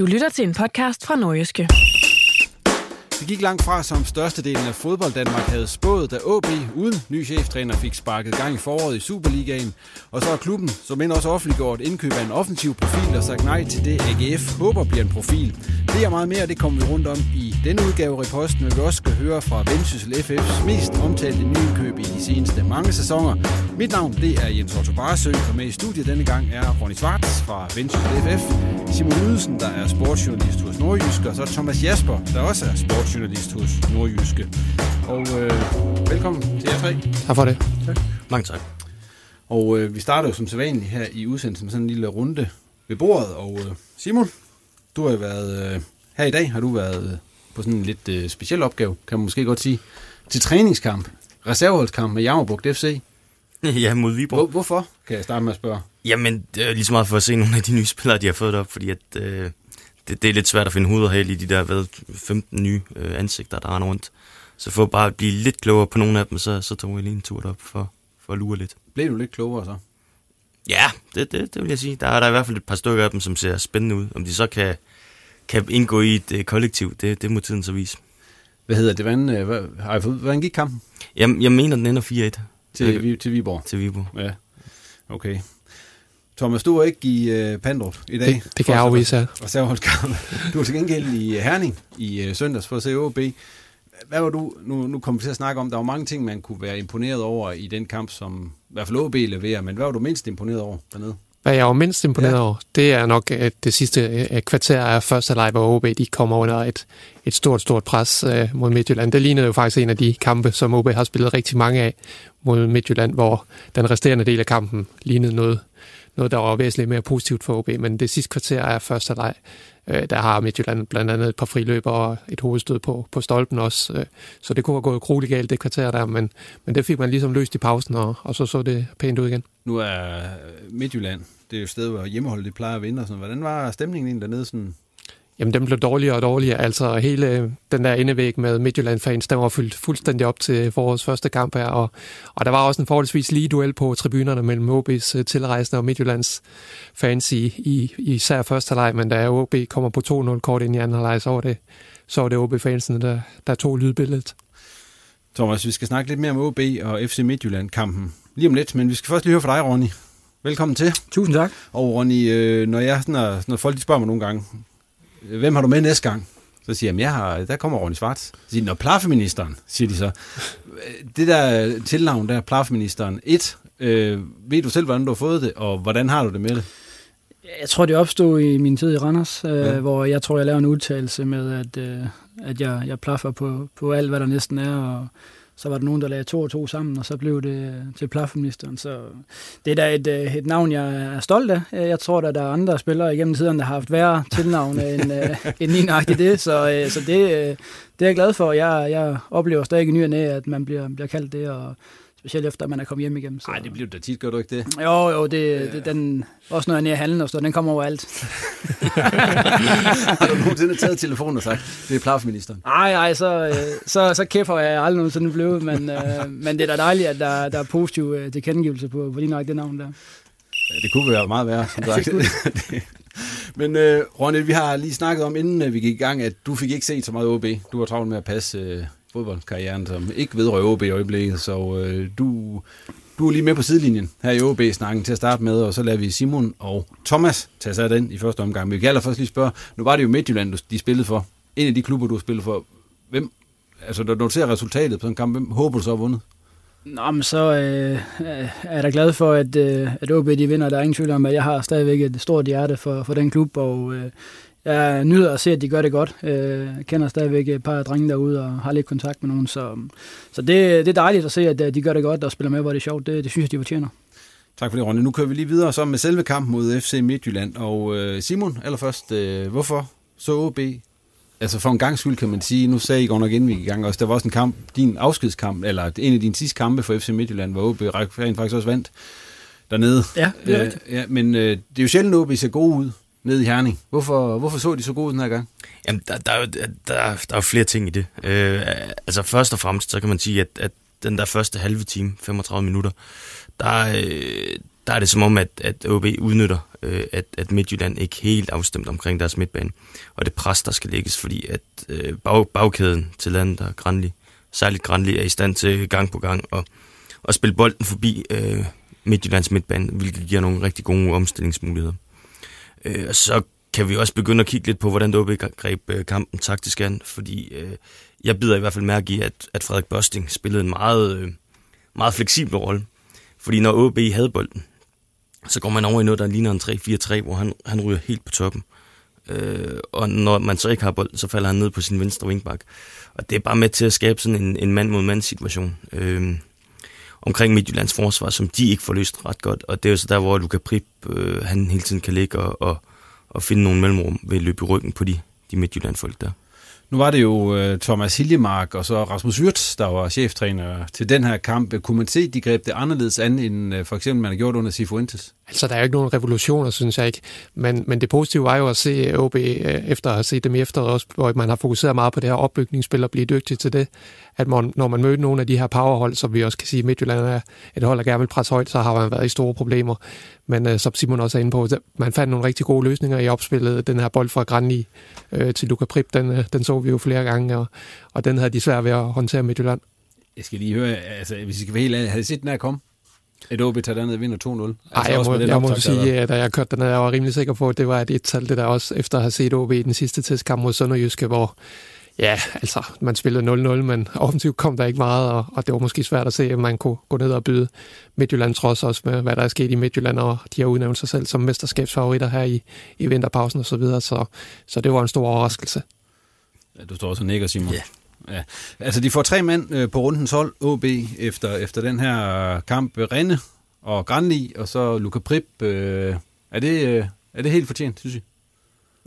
Du lytter til en podcast fra Nordjyske. Det gik langt fra, som størstedelen af fodbold Danmark havde spået, da AB uden ny cheftræner fik sparket gang i foråret i Superligaen. Og så er klubben, som end også offentliggjort, indkøb af en offensiv profil og sagt nej til det, AGF håber bliver en profil. Det er meget mere, det kommer vi rundt om i denne udgave af Reposten, men vi også skal høre fra Vendsyssel FF's mest omtalte nyindkøb i de seneste mange sæsoner. Mit navn det er Jens Otto Barsø, og med i studiet denne gang er Ronny Svarts fra Vendsyssel FF, Simon Ydelsen, der er sportsjournalist hos Nordjysk, og så Thomas Jasper, der også er sportsjournalist hos Nordjyske. Og øh, velkommen til jer tre. Tak for det. Tak. Mange tak. Og øh, vi starter jo som sædvanligt her i udsendelsen med sådan en lille runde ved bordet. Og øh, Simon, du har været øh, her i dag, har du været på sådan en lidt øh, speciel opgave, kan man måske godt sige, til træningskamp, reserveholdskamp med Jammerbugt FC. Ja, mod Viborg. Hvor, hvorfor, kan jeg starte med at spørge? Jamen, det er lige så meget for at se nogle af de nye spillere, de har fået op, fordi at, øh, det, det er lidt svært at finde hoved og i de der hvad, 15 nye øh, ansigter, der render rundt. Så for bare at blive lidt klogere på nogle af dem, så, så tog jeg lige en tur op for, for at lure lidt. Blev du lidt klogere så? Ja, det, det, det vil jeg sige. Der er der i hvert fald et par stykker af dem, som ser spændende ud. Om de så kan, kan indgå i et øh, kollektiv, det, det må tiden så vise. Hvad hedder det? Hvordan, øh, hvad, har I fået, hvordan gik kampen? Jamen, jeg mener, den ender 4-1. Til, til Viborg? Til Viborg. Ja, okay. Thomas, du er ikke i uh, Pandrup i dag. Det, det kan jeg afvise. Reserveholdskamp. Du er til gengæld i Herning i uh, søndags for at se OB. Hvad var du, nu, nu kommer vi til at snakke om, der var mange ting, man kunne være imponeret over i den kamp, som i hvert fald OB leverer, men hvad var du mindst imponeret over dernede? Hvad jeg var mindst imponeret ja. over, det er nok at det sidste kvarter af første leg, hvor OB de kommer under et, et stort, stort pres uh, mod Midtjylland. Det lignede jo faktisk en af de kampe, som OB har spillet rigtig mange af mod Midtjylland, hvor den resterende del af kampen lignede noget, noget der var væsentligt mere positivt for OB. Men det sidste kvarter er første leg, uh, der har Midtjylland blandt andet et par friløber og et hovedstød på, på stolpen også. Øh, så det kunne have gået grueligt galt, det kvarter der, men, men det fik man ligesom løst i pausen, og, og så så det pænt ud igen. Nu er Midtjylland, det er jo et sted, hvor hjemmeholdet det plejer at vinde. Og sådan. Hvordan var stemningen egentlig dernede? Sådan? Jamen, den blev dårligere og dårligere. Altså, hele den der indevæg med Midtjylland-fans, den var fyldt fuldstændig op til forårets første kamp her. Og, og der var også en forholdsvis lige duel på tribunerne mellem OB's tilrejsende og Midtjyllands fans i, i, især første leg. Men da OB kommer på 2-0 kort ind i anden leg, så var det, så var det OB-fansene, der, der tog lydbilledet. Thomas, vi skal snakke lidt mere om OB og FC Midtjylland-kampen lige om lidt, men vi skal først lige høre fra dig, Ronny. Velkommen til. Tusind tak. Og Ronny, øh, når, jeg, når, når folk de spørger mig nogle gange, hvem har du med næste gang? Så siger jeg, jeg har, der kommer Ronny Svarts. Så siger de, når plafeministeren, siger de så. Det der tilnavn der, plafeministeren, et, øh, ved du selv, hvordan du har fået det, og hvordan har du det med det? Jeg tror, det opstod i min tid i Randers, øh, ja. hvor jeg tror, jeg lavede en udtalelse med, at, øh, at jeg, jeg plaffer på, på alt, hvad der næsten er, og så var der nogen, der lagde to og to sammen, og så blev det til plafministeren. Så det er da et, et navn, jeg er stolt af. Jeg tror, at der er andre spillere igennem tiden, der har haft værre tilnavn end, end lige nøjagtigt det. Så, så det, det er jeg glad for. Jeg, jeg oplever stadig i ny at man bliver, bliver kaldt det, og Specielt efter, at man er kommet hjem igen. Nej, det bliver da tit, gør du ikke det? Jo, jo, det, det den, også når jeg er nede i handlen og står, den kommer overalt. Har du nogensinde taget telefonen og sagt, det er plafministeren? Nej, nej, så, øh, så, så kæffer jeg aldrig nogensinde blevet, men, øh, men det er da dejligt, at der, der er positiv øh, tilkendegivelse på, på lige nok det navn der. Ja, det kunne være meget værre, som sagt. Men øh, Ronny, vi har lige snakket om, inden øh, vi gik i gang, at du fik ikke set så meget OB. Du var travlt med at passe øh, fodboldkarrieren, som ikke vedrører OB i øjeblikket, så øh, du, du er lige med på sidelinjen her i OB-snakken til at starte med, og så lader vi Simon og Thomas tage sig af den i første omgang. Men vi kan allerførst lige spørge, nu var det jo Midtjylland, de spillede for. En af de klubber, du har spillet for. Hvem, altså når du ser resultatet på sådan en kamp, hvem håber du så har vundet? Nå, men så øh, er jeg da glad for, at, øh, at OB de vinder. Der er ingen tvivl om, at jeg har stadigvæk et stort hjerte for, for den klub, og øh, jeg nyder at se, at de gør det godt. Øh, jeg kender stadigvæk et par drenge derude og har lidt kontakt med nogen, så, så det, det er dejligt at se, at øh, de gør det godt og spiller med, hvor det er sjovt. Det, det synes jeg, de fortjener. Tak for det, Ronny. Nu kører vi lige videre så med selve kampen mod FC Midtjylland. Og øh, Simon, allerførst, øh, hvorfor så OB altså for en gang skyld kan man sige, nu sagde I godt nok inden vi gik i gang også, der var også en kamp, din afskedskamp, eller en af dine sidste kampe for FC Midtjylland, hvor OB rent faktisk også vandt dernede. Ja, det er øh, ja, Men øh, det er jo sjældent, at OB ser gode ud nede i Herning. Hvorfor, hvorfor så de så gode den her gang? Jamen, der, der, er der, der er jo flere ting i det. Øh, altså først og fremmest, så kan man sige, at, at den der første halve time, 35 minutter, der, øh, der er det som om, at, at OB udnytter, øh, at, at Midtjylland ikke helt afstemt omkring deres midtbane. Og det pres, der skal lægges, fordi at øh, bag, bagkæden til landet, der er Granli, særligt Granli, er i stand til gang på gang at, at spille bolden forbi øh, Midtjyllands midtbane, hvilket giver nogle rigtig gode omstillingsmuligheder. Øh, og så kan vi også begynde at kigge lidt på, hvordan OB greb øh, kampen taktisk an, fordi øh, jeg bider i hvert fald mærke i, at, at Frederik Børsting spillede en meget, øh, meget fleksibel rolle. Fordi når OB havde bolden, så går man over i noget, der ligner en 3-4-3, hvor han, han ryger helt på toppen. Øh, og når man så ikke har bolden, så falder han ned på sin venstre wingback. Og det er bare med til at skabe sådan en, en mand-mod-mand situation. Øh, omkring Midtjyllands forsvar, som de ikke får løst ret godt. Og det er jo så der, hvor Luka Prip, øh, han hele tiden kan ligge og, og, og finde nogle mellemrum ved at løbe i ryggen på de, de Midtjylland-folk der. Nu var det jo uh, Thomas Hiljemark og så Rasmus Wirtz, der var cheftræner til den her kamp. Kunne man se, at de greb det anderledes an, end uh, for eksempel man har gjort under Sifuentes? Altså, der er jo ikke nogen revolutioner, synes jeg ikke. Men, men det positive var jo at se OB, uh, efter at have set dem i efteråret også, hvor man har fokuseret meget på det her opbygningsspil og blive dygtig til det. At man, når man mødte nogle af de her powerhold, som vi også kan sige, Midtjylland er et hold, der gerne vil presse højt, så har man været i store problemer. Men uh, som Simon også er inde på, man fandt nogle rigtig gode løsninger i opspillet. Den her bold fra Granli uh, til Luka Prip, den, uh, den så vi jo flere gange, og, og den havde de svært ved at håndtere Midtjylland. Jeg skal lige høre, altså hvis I skal være helt ærlig, havde I set den her komme? Et OB tager derned og vinder 2-0. Nej, altså jeg må, jeg må sige, at da jeg kørte den, jeg var rimelig sikker på, at det var et et-tal, det der også, efter at have set OB i den sidste testkamp mod Sønderjyske, hvor ja, altså, man spillede 0-0, men offensivt kom der ikke meget, og, og det var måske svært at se, at man kunne gå ned og byde Midtjylland trods også med, hvad der er sket i Midtjylland, og de har udnævnt sig selv som mesterskabsfavoritter her i, i vinterpausen og så videre, så, så det var en stor overraskelse. Ja, du står også og nikker, Simon. Yeah. Ja. Altså, de får tre mand øh, på rundens hold, OB, efter, efter den her kamp. Renne og Granli, og så Luka Prip. Øh, er, det, øh, er det helt fortjent, synes I?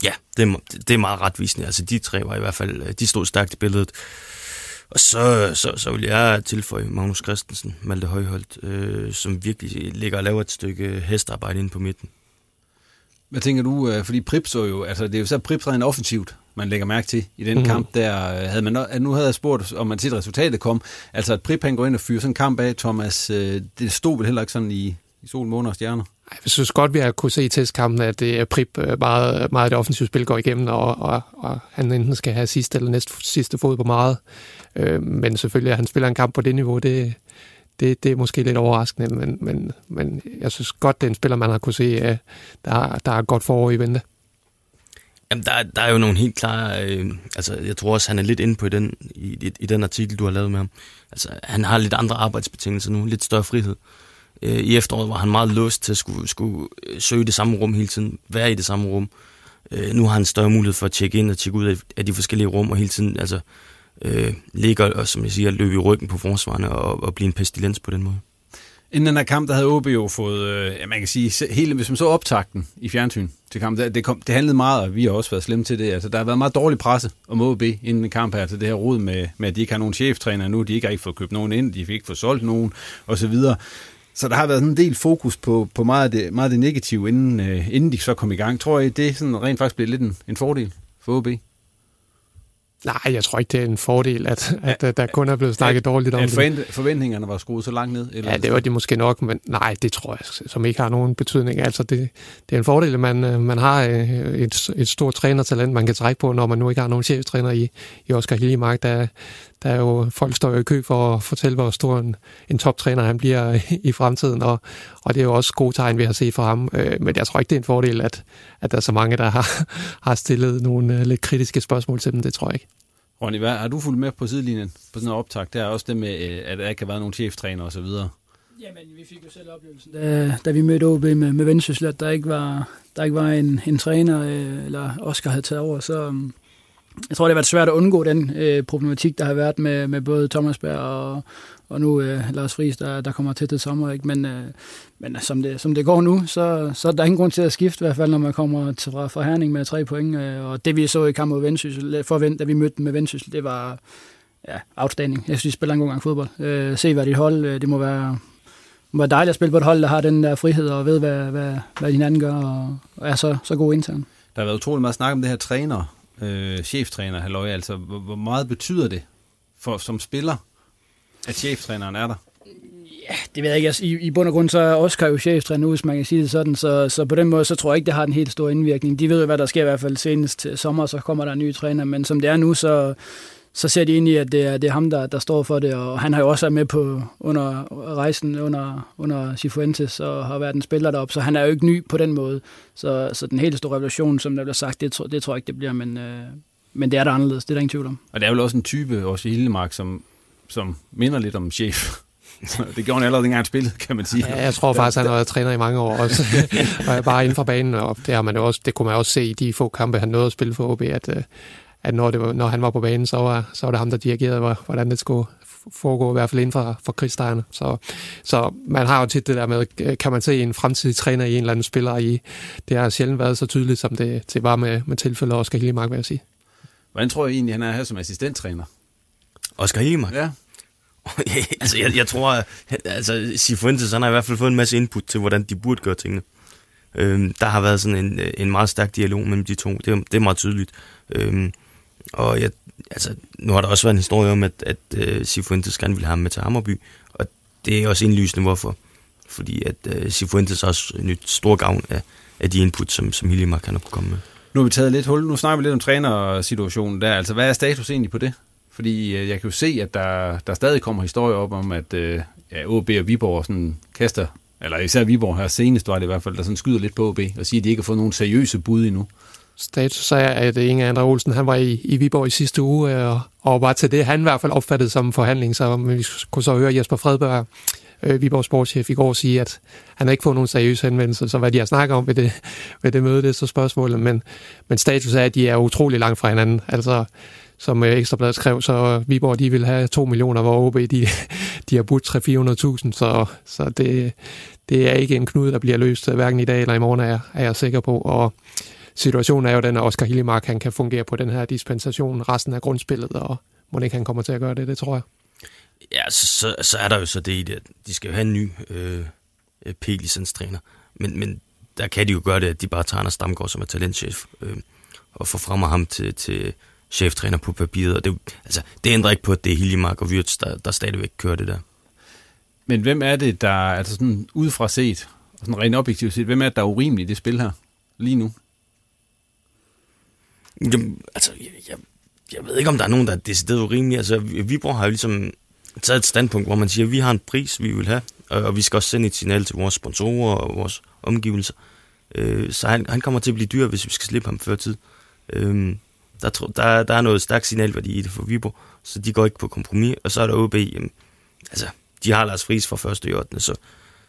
Ja, det er, det er meget retvisende. Altså, de tre var i hvert fald, de stod stærkt i billedet. Og så, så, så vil jeg tilføje Magnus Christensen, Malte Højholdt, øh, som virkelig ligger og laver et stykke hestearbejde inde på midten. Hvad tænker du? Øh, fordi Prip så jo, altså det er jo så Prip rent offensivt, man lægger mærke til i den mm. kamp der. Øh, havde man, nu havde jeg spurgt, om man set resultatet kom. Altså at Prip han går ind og fyrer sådan en kamp af, Thomas, øh, det stod vel heller ikke sådan i, i sol, måneder og stjerner? Jeg synes godt, vi har kunne se i testkampen, at øh, det er Prip øh, meget, meget det offensive spil går igennem, og, og, og han enten skal have sidste eller næst sidste fod på meget. Øh, men selvfølgelig, at han spiller en kamp på det niveau, det, det, det er måske lidt overraskende, men, men, men jeg synes godt, det er en spiller, man har kunne se, at der, der er godt forår i vente. Jamen, der, der er jo nogle helt klare... Øh, altså, jeg tror også, han er lidt inde på i den, i, i, i den artikel, du har lavet med ham. Altså, han har lidt andre arbejdsbetingelser nu, lidt større frihed. Øh, Øh, I efteråret var han meget låst til at skulle, skulle øh, søge det samme rum hele tiden, være i det samme rum. Øh, nu har han større mulighed for at tjekke ind og tjekke ud af, af de forskellige rum, og hele tiden altså, øh, ligger og, som jeg siger, løbe i ryggen på forsvarerne og, og blive en pestilens på den måde. Inden den her kamp, der havde OB jo fået, øh, ja, man kan sige, hele, hvis man så optakten i fjernsyn til kampen, det, det, kom, det handlede meget, og vi har også været slemme til det. Altså, der har været meget dårlig presse om OB inden en kamp her, til det her rod med, med, at de ikke har nogen cheftræner nu, de ikke har ikke fået købt nogen ind, de fik ikke fået solgt nogen, og så der har været en del fokus på, på meget, af det, meget af det negative, inden, øh, inden de så kom i gang. Tror I, det sådan rent faktisk blev lidt en, en fordel for OB? Nej, jeg tror ikke, det er en fordel, at, at, at der kun er blevet snakket dårligt om at det. forventningerne var skruet så langt ned? Eller ja, det var de måske nok, men nej, det tror jeg, som ikke har nogen betydning. Altså, det, det er en fordel, at man, øh, man har øh, et, et stort trænertalent, man kan trække på, når man nu ikke har nogen cheftræner i, i Oscar Hillemark. Der, der er jo, folk står jo i kø for at fortælle, hvor stor en, en toptræner han bliver i fremtiden, og, og det er jo også gode tegn, vi har set fra ham. Øh, men jeg tror ikke, det er en fordel, at, at der er så mange, der har, har stillet nogle lidt kritiske spørgsmål til dem. Det tror jeg ikke. Ronny, hvad, har du fulgt med på sidelinjen på sådan en optag? Det er også det med, øh, at der ikke har været nogen cheftræner og så videre. Jamen, vi fik jo selv oplevelsen, da, da vi mødte OB med, med Vendsyssel, at der ikke var, der ikke var en, en træner, øh, eller Oscar havde taget over, så um, jeg tror, det har været svært at undgå den øh, problematik, der har været med, med både Thomas Berg og, og nu øh, Lars Friis, der, der kommer til til sommer. Ikke? Men, øh, men øh, som, det, som det går nu, så, så er der ingen grund til at skifte, i hvert fald når man kommer til, fra, fra Herning med tre point. Øh, og det vi så i kampen mod Vendsyssel, øh, for, da vi mødte med Vendsyssel, det var ja, outstanding. Jeg synes, de spiller en god gang fodbold. Øh, se, hvad dit hold, øh, det må være, må være dejligt at spille på et hold, der har den der frihed og ved, hvad, hvad, hvad hinanden gør, og, og er så, så god intern. Der har været utrolig meget snak om det her træner, øh, cheftræner, halløj, altså hvor, hvor meget betyder det for som spiller, at cheftræneren er der? Ja, det ved jeg ikke. Altså, i, I bund og grund så er Oscar jo cheftræner nu, hvis man kan sige det sådan, så, så på den måde, så tror jeg ikke, det har en helt stor indvirkning. De ved jo, hvad der sker i hvert fald senest til sommer, så kommer der en ny træner, men som det er nu, så, så ser de ind i, at det er, det er ham, der, der står for det, og han har jo også været med på under rejsen under, under Cifuentes og har været en spiller deroppe, så han er jo ikke ny på den måde. Så, så den helt store revolution, som der bliver sagt, det, det tror jeg ikke, det bliver, men, øh, men det er der anderledes, det er der ingen tvivl om. Og det er vel også en type, også i Hillemark, som, som minder lidt om chef. det gjorde han allerede dengang han spillede, kan man sige. Ja, jeg tror faktisk, han har været træner i mange år også. og bare inden for banen, og det, har man også, det kunne man også se i de få kampe, han nåede at spille for OB, at, øh, at når, det var, når han var på banen, så var, så var det ham, der dirigerede, hvordan det skulle foregå, i hvert fald inden for, for krigsdejerne. Så, så man har jo tit det der med, kan man se en fremtidig træner i en eller anden spiller i. Det har sjældent været så tydeligt, som det, det var med, med tilfældet Oscar Hillemark, vil jeg sige. Hvordan tror jeg egentlig, han er her som assistenttræner? Oscar Hillemark? Ja. altså, jeg, jeg tror, at altså, Sifuentes, han har i hvert fald fået en masse input til, hvordan de burde gøre tingene. Øhm, der har været sådan en, en meget stærk dialog mellem de to. Det er, det er meget tydeligt. Øhm, og jeg, altså, nu har der også været en historie om, at, at øh, uh, Sifuentes gerne ville have ham med til Hammerby, og det er også indlysende, hvorfor. Fordi at øh, uh, Sifuentes også nyt stor gavn af, af de input, som, som Hillimark kan komme med. Nu har vi taget lidt hul. Nu snakker vi lidt om trænersituationen der. Altså, hvad er status egentlig på det? Fordi uh, jeg kan jo se, at der, der stadig kommer historier op om, at uh, ja, OB og Viborg sådan kaster, eller især Viborg her senest var det i hvert fald, der sådan skyder lidt på OB og siger, at de ikke har fået nogen seriøse bud endnu status er, at Inge Andre Olsen han var i, i Viborg i sidste uge, øh, og, og var til det, han i hvert fald opfattede som forhandling, så vi kunne så høre Jesper Fredberg, øh, Viborg sportschef, i går sige, at han har ikke fået nogen seriøse henvendelser, så hvad de har snakket om ved det, ved det møde, det er så spørgsmålet, men, men status er, at de er utrolig langt fra hinanden, altså som øh, Ekstrabladet skrev, så øh, Viborg de vil have 2 millioner, hvor OB de, de har budt 300-400.000, så, så det, det er ikke en knude, der bliver løst hverken i dag eller i morgen, er, er jeg sikker på, og situationen er jo den, at Oscar Hillemark han kan fungere på den her dispensation resten af grundspillet, og må ikke han kommer til at gøre det, det tror jeg. Ja, så, så, så er der jo så det i det, at de skal jo have en ny øh, P-licenstræner, men, men der kan de jo gøre det, at de bare tager Anders Damgaard som er talentchef, øh, og får frem ham til, til cheftræner på papiret, og det, altså, det ændrer ikke på, at det er Hiljemark og Wirtz, der, der stadigvæk kører det der. Men hvem er det, der, altså sådan udefra set, og sådan rent objektivt set, hvem er det, der er urimeligt i det spil her, lige nu? Jamen, altså, jeg, jeg, jeg ved ikke, om der er nogen, der er decideret urimelige. Altså, Viborg har jo ligesom taget et standpunkt, hvor man siger, at vi har en pris, vi vil have, og vi skal også sende et signal til vores sponsorer og vores omgivelser. Øh, så han, han kommer til at blive dyr, hvis vi skal slippe ham før tid. Øh, der, der, der er noget stærkt signalværdi i det for Viborg, så de går ikke på kompromis. Og så er der OB, jamen, altså, de har Lars Friis fra første i 8. Så,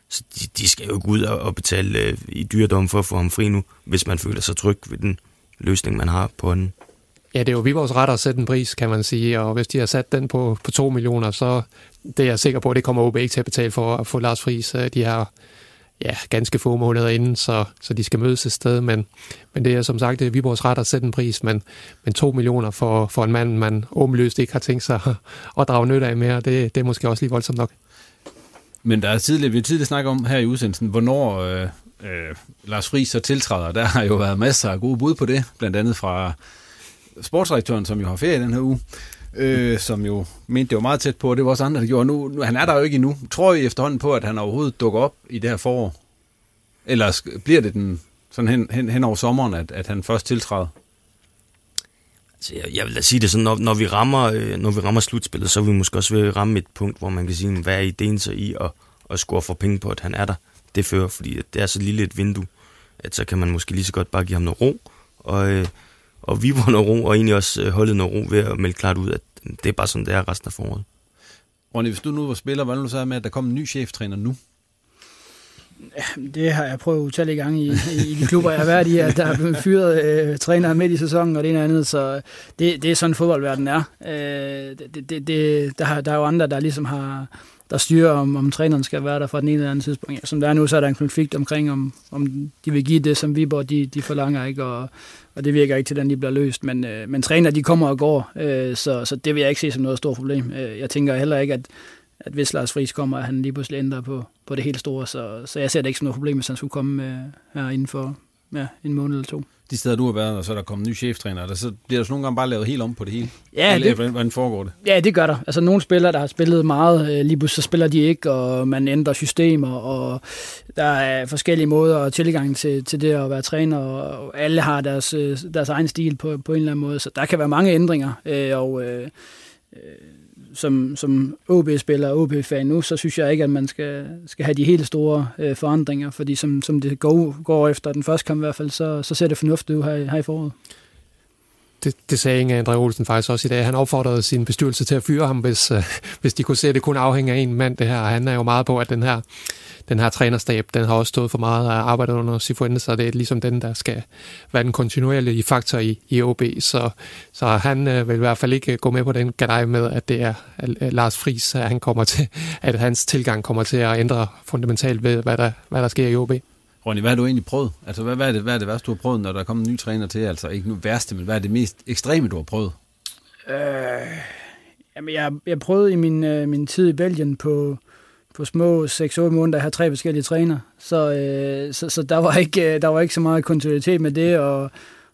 så de, de skal jo ikke ud og, og betale øh, i dyrdom for at få ham fri nu, hvis man føler sig tryg ved den løsning, man har på en. Ja, det er jo Viborgs ret at sætte en pris, kan man sige, og hvis de har sat den på, på 2 millioner, så det er jeg sikker på, at det kommer OB ikke til at betale for at få Lars Friis. De har ja, ganske få måneder inden, så, så de skal mødes et sted, men, men det er som sagt det er Viborgs ret at sætte en pris, men, men 2 millioner for, for en mand, man åbenlyst ikke har tænkt sig at, at drage nytte af mere, det, det er måske også lige voldsomt nok. Men der er tidligere, vi har tidligere snakket om her i udsendelsen, hvornår øh, øh, Lars Friis så tiltræder. Der har jo været masser af gode bud på det, blandt andet fra sportsdirektøren, som jo har ferie den her uge, øh, som jo mente, det var meget tæt på, og det var også andre, der gjorde. Nu, nu, han er der jo ikke endnu. Tror I efterhånden på, at han overhovedet dukker op i det her forår? Eller bliver det den sådan hen, hen, hen over sommeren, at, at han først tiltræder? Altså, jeg, jeg vil da sige det sådan, når, når, vi rammer, øh, når vi rammer slutspillet, så er vi måske også ved at ramme et punkt, hvor man kan sige, hvad er ideen så i at, at score for penge på, at han er der. Det fører, fordi det er så lille et vindue, at så kan man måske lige så godt bare give ham noget ro, og, øh, og vi var noget ro, og egentlig også øh, holdet noget ro ved at melde klart ud, at det er bare sådan, det er resten af foråret. Ronny, hvis du nu var spiller, hvordan du så med, at der kom en ny cheftræner nu? Det har jeg prøvet utallige gange i, i de klubber, jeg har været i, at der er blevet fyret øh, træner midt i sæsonen og det ene og andet, så det, det er sådan fodboldverden er. Øh, det, det, det, der, der er jo andre, der ligesom har der styrer, om, om træneren skal være der fra den ene eller anden tidspunkt. Ja, som der er nu, så er der en konflikt omkring, om, om de vil give det, som Viborg de, de forlanger, ikke? Og, og det virker ikke til, den de bliver løst. Men, øh, men træner, de kommer og går, øh, så, så det vil jeg ikke se som noget stort problem. Øh, jeg tænker heller ikke, at, at hvis Lars Friis kommer, at han lige pludselig ændrer på, på det helt store. Så, så jeg ser det ikke som noget problem, hvis han skulle komme øh, her inden for ja, en måned eller to. De steder, du har været, og så er der kommet en ny cheftræner, der så bliver der så nogle gange bare lavet helt om på det hele. Ja, det, hvordan, foregår det? Ja, det gør der. Altså nogle spillere, der har spillet meget, øh, lige så spiller de ikke, og man ændrer systemer, og der er forskellige måder og tilgang til, til det at være træner, og alle har deres, øh, deres egen stil på, på en eller anden måde, så der kan være mange ændringer, øh, og øh, som, som OB-spiller og OB-fan nu, så synes jeg ikke, at man skal, skal have de helt store øh, forandringer, fordi som, som det går, går efter den første kamp i hvert fald, så, så ser det fornuftigt ud her, her i foråret. Det, det sagde Inge André Olsen faktisk også i dag. Han opfordrede sin bestyrelse til at fyre ham, hvis, øh, hvis de kunne se, at det kun afhænger af en mand, det her. Han er jo meget på, at den her den her trænerstab, den har også stået for meget af arbejdet under Sifuentes, så det er ligesom den, der skal være den kontinuerlige faktor i, i OB. Så, så han øh, vil i hvert fald ikke gå med på den galej med, at det er at Lars Friis, at, han kommer til, at hans tilgang kommer til at ændre fundamentalt ved, hvad der, hvad der sker i OB. Ronny, hvad har du egentlig prøvet? Altså, hvad, hvad, er det, hvad er det værste, du har prøvet, når der er kommet en ny træner til? Altså, ikke nu værste, men hvad er det mest ekstreme, du har prøvet? Øh, jamen, jeg, jeg prøvede i min, øh, min tid i Belgien på, på små 6-8 måneder have tre forskellige træner. Så, øh, så, så der, var ikke, øh, der var ikke så meget kontinuitet med det, og,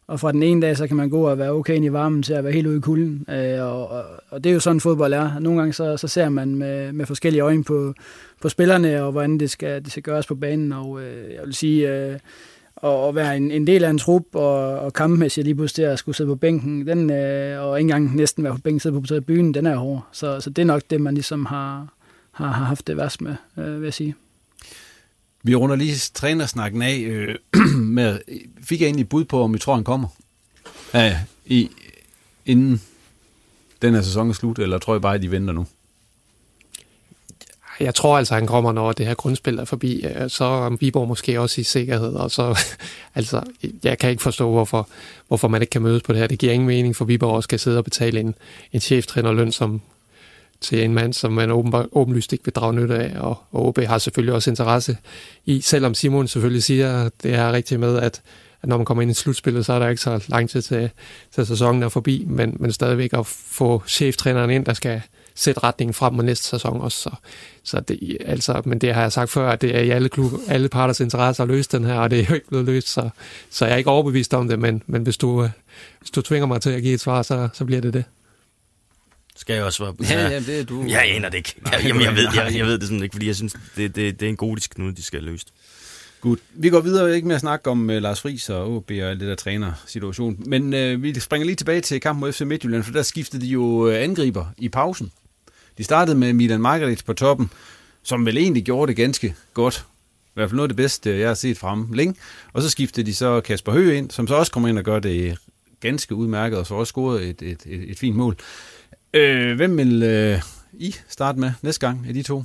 og fra den ene dag, så kan man gå og være okay ind i varmen til at være helt ude i kulden. Øh, og, og, og det er jo sådan, fodbold er. Nogle gange så, så ser man med, med forskellige øjne på, på spillerne, og hvordan det skal, det skal gøres på banen. Og øh, jeg vil sige, øh, at, at være en, en del af en trup og, og kampmæssigt lige pludselig at skulle sidde på bænken, den, øh, og ikke engang næsten være på bænken, sidde på byen, den er hård. Så, så det er nok det, man ligesom har, har, har haft det værst med, øh, vil jeg sige. Vi runder lige trænersnakken af øh, med, fik jeg egentlig bud på, om vi tror, han kommer? Ja, i, inden den her sæson er slut, eller tror jeg bare, at de venter nu? Jeg tror altså, han kommer, når det her grundspil er forbi. Så er Viborg måske også i sikkerhed. Og så, altså, jeg kan ikke forstå, hvorfor, hvorfor man ikke kan mødes på det her. Det giver ingen mening, for Viborg også skal sidde og betale en, en cheftrænerløn, som til en mand, som man åbenbar, åbenlyst ikke vil drage nytte af, og, og OB har selvfølgelig også interesse i, selvom Simon selvfølgelig siger, at det er rigtigt med, at, at når man kommer ind i slutspillet, så er der ikke så lang tid til, til sæsonen er forbi, men, men stadigvæk at få cheftræneren ind, der skal sætte retningen frem mod næste sæson også. Så, så det, altså, men det har jeg sagt før, at det er i alle, klub, alle parters interesse at løse den her, og det er jo ikke blevet løst, så, så jeg er ikke overbevist om det, men, men hvis, du, øh, hvis du tvinger mig til at give et svar, så, så bliver det det. Skal jeg også på? Ja, ja, det er du. Jeg aner det ikke. Nej, Jamen, jeg, ved, jeg, jeg ved det sådan ikke, fordi jeg synes, det, det, det er en god knude, de skal have løst. Godt. Vi går videre ikke med at snakke om uh, Lars Friis og OB og alt det der træner-situation. Men uh, vi springer lige tilbage til kampen mod FC Midtjylland, for der skiftede de jo uh, angriber i pausen. De startede med Milan Margaret på toppen, som vel egentlig gjorde det ganske godt. I hvert fald noget af det bedste, jeg har set frem længe. Og så skiftede de så Kasper Høgh ind, som så også kommer ind og gør det ganske udmærket, og så også scoret et, et, et, et fint mål. Øh, hvem vil øh, I starte med næste gang af de to?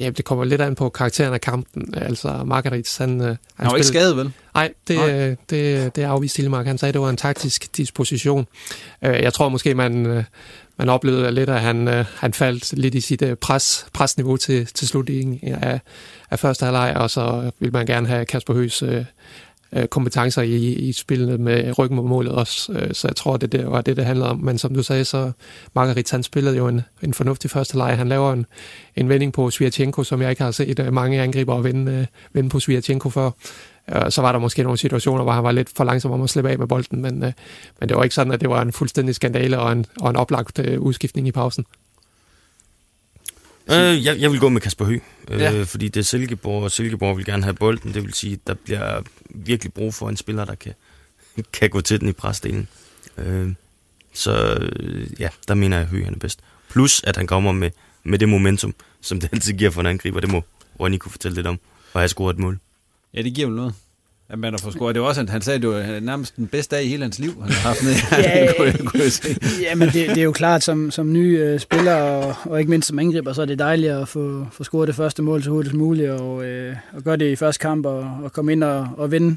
Ja, det kommer lidt an på karakteren af kampen. Altså, Margarit, han... Han, han var ikke skadet, vel? Nej, det, Nej. det, det afviste Lillemark. Han sagde, at det var en taktisk disposition. Jeg tror måske, man, man oplevede lidt, at han, han faldt lidt i sit pres, presniveau til, til slutningen af, af første halvleg, og så vil man gerne have Kasper Høs Øh, kompetencer i, i spillet med ryggen mod målet også. Øh, så jeg tror, det, det var det, det handlede om. Men som du sagde, så Margarit, han spillede jo en, en fornuftig første leg. Han laver en, en vending på Svirchenko, som jeg ikke har set øh, mange angriber vende, vende på Svirchenko før. Så var der måske nogle situationer, hvor han var lidt for langsom om at slippe af med bolden, men, men det var ikke sådan, at det var en fuldstændig skandale og en, og en oplagt udskiftning i pausen. Øh, jeg, jeg vil gå med Kasper Høgh, øh, ja. fordi det er Silkeborg, og Silkeborg vil gerne have bolden. Det vil sige, at der bliver virkelig brug for en spiller, der kan, kan gå til den i presdelen. Øh, så ja, der mener jeg, at Høgh er bedst. Plus, at han kommer med, med det momentum, som det altid giver for en angriber. Det må Ronny kunne fortælle lidt om, og have scoret et mål. Ja, det giver vel noget at man har fået scoret. Det var også, han sagde, det var nærmest den bedste dag i hele hans liv, han har haft med. ja, kunne, jeg, kunne jeg se. ja, men det, det, er jo klart, som, som nye uh, spiller, og, og ikke mindst som angriber, så er det dejligt at få, få scoret det første mål så hurtigt som muligt, og, uh, og gøre det i første kamp, og, og komme ind og, og vinde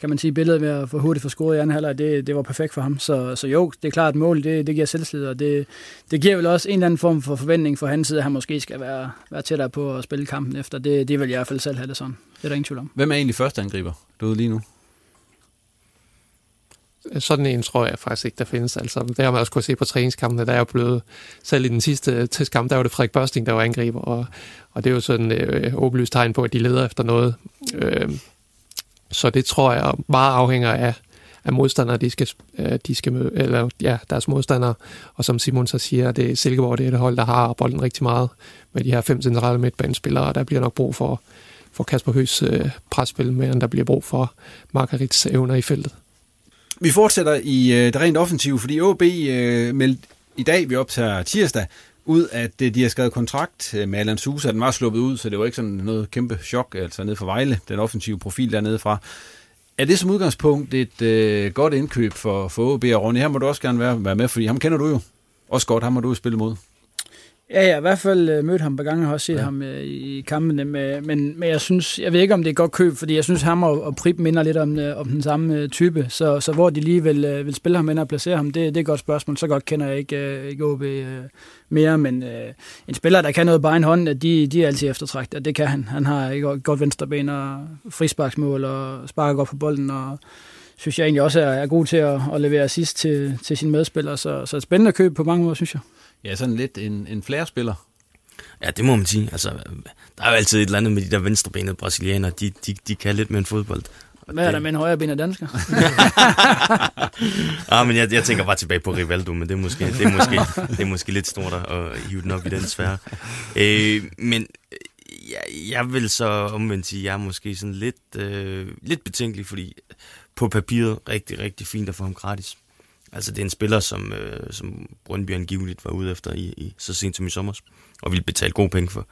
kan man sige, billedet med at få hurtigt få scoret i anden halvleg, det, det var perfekt for ham. Så, så jo, det er klart, at mål, det, det giver selvslid, og det, det giver vel også en eller anden form for forventning for hans side, at han måske skal være, være tættere på at spille kampen efter. Det, det vil jeg i hvert fald selv have det sådan. Det er der ingen tvivl om. Hvem er egentlig første angriber derude lige nu? sådan en tror jeg faktisk ikke, der findes. Altså, det har man også kunne se på træningskampene, der er jo blevet, selv i den sidste testkamp, der var det Frederik Børsting, der var angriber, og, og det er jo sådan et øh, åbenlyst tegn på, at de leder efter noget. Øh, så det tror jeg meget afhænger af, af modstandere, de skal, øh, de skal møde, eller ja, deres modstandere. Og som Simon så siger, det er Silkeborg, det er et hold, der har bolden rigtig meget med de her fem centrale midtbanespillere, og der bliver nok brug for, for Kasper Høs øh, presspil, men der bliver brug for Margarits evner i feltet. Vi fortsætter i øh, det rent offensive, fordi OB øh, meldte i dag, vi optager tirsdag, ud, at øh, de har skrevet kontrakt øh, med Alan Sousa. Den var sluppet ud, så det var ikke sådan noget kæmpe chok, altså ned fra Vejle, den offensive profil dernede fra. Er det som udgangspunkt et øh, godt indkøb for, for OB og Ronny? Her må du også gerne være, være med, fordi ham kender du jo også godt. Ham må du spille mod. Ja, jeg har i hvert fald øh, mødt ham par gange, og har også set ja. ham øh, i kampene, med, men, men jeg synes, jeg ved ikke, om det er et godt køb, fordi jeg synes, ham og, og Prip minder lidt om, øh, om den samme type, så, så hvor de lige vil, vil spille ham ind og placere ham, det, det er et godt spørgsmål. Så godt kender jeg ikke, ikke OB mere, men øh, en spiller, der kan noget bare en hånd, de, de er altid eftertragt, og det kan han. Han har et godt venstreben og frisparksmål og sparker godt på bolden, og synes jeg egentlig også er, er god til at, at levere assist til, til sine medspillere, så, så et spændende køb på mange måder, synes jeg. Ja, sådan lidt en, en flere-spiller. Ja, det må man sige. Altså, der er jo altid et eller andet med de der venstrebenede brasilianere. De, de, de kan lidt med en fodbold. Hvad er der med en højre ben af dansker? ah, men jeg, jeg tænker bare tilbage på Rivaldo, men det er måske, det er måske, det er måske lidt stort at hive den op i den sfære. Øh, men jeg, jeg vil så omvendt sige, at jeg er måske sådan lidt, øh, lidt betænkelig, fordi på papiret rigtig, rigtig fint at få ham gratis. Altså, det er en spiller, som, øh, som Brøndby angiveligt var ude efter i, i, så sent som i sommer, og ville betale gode penge for.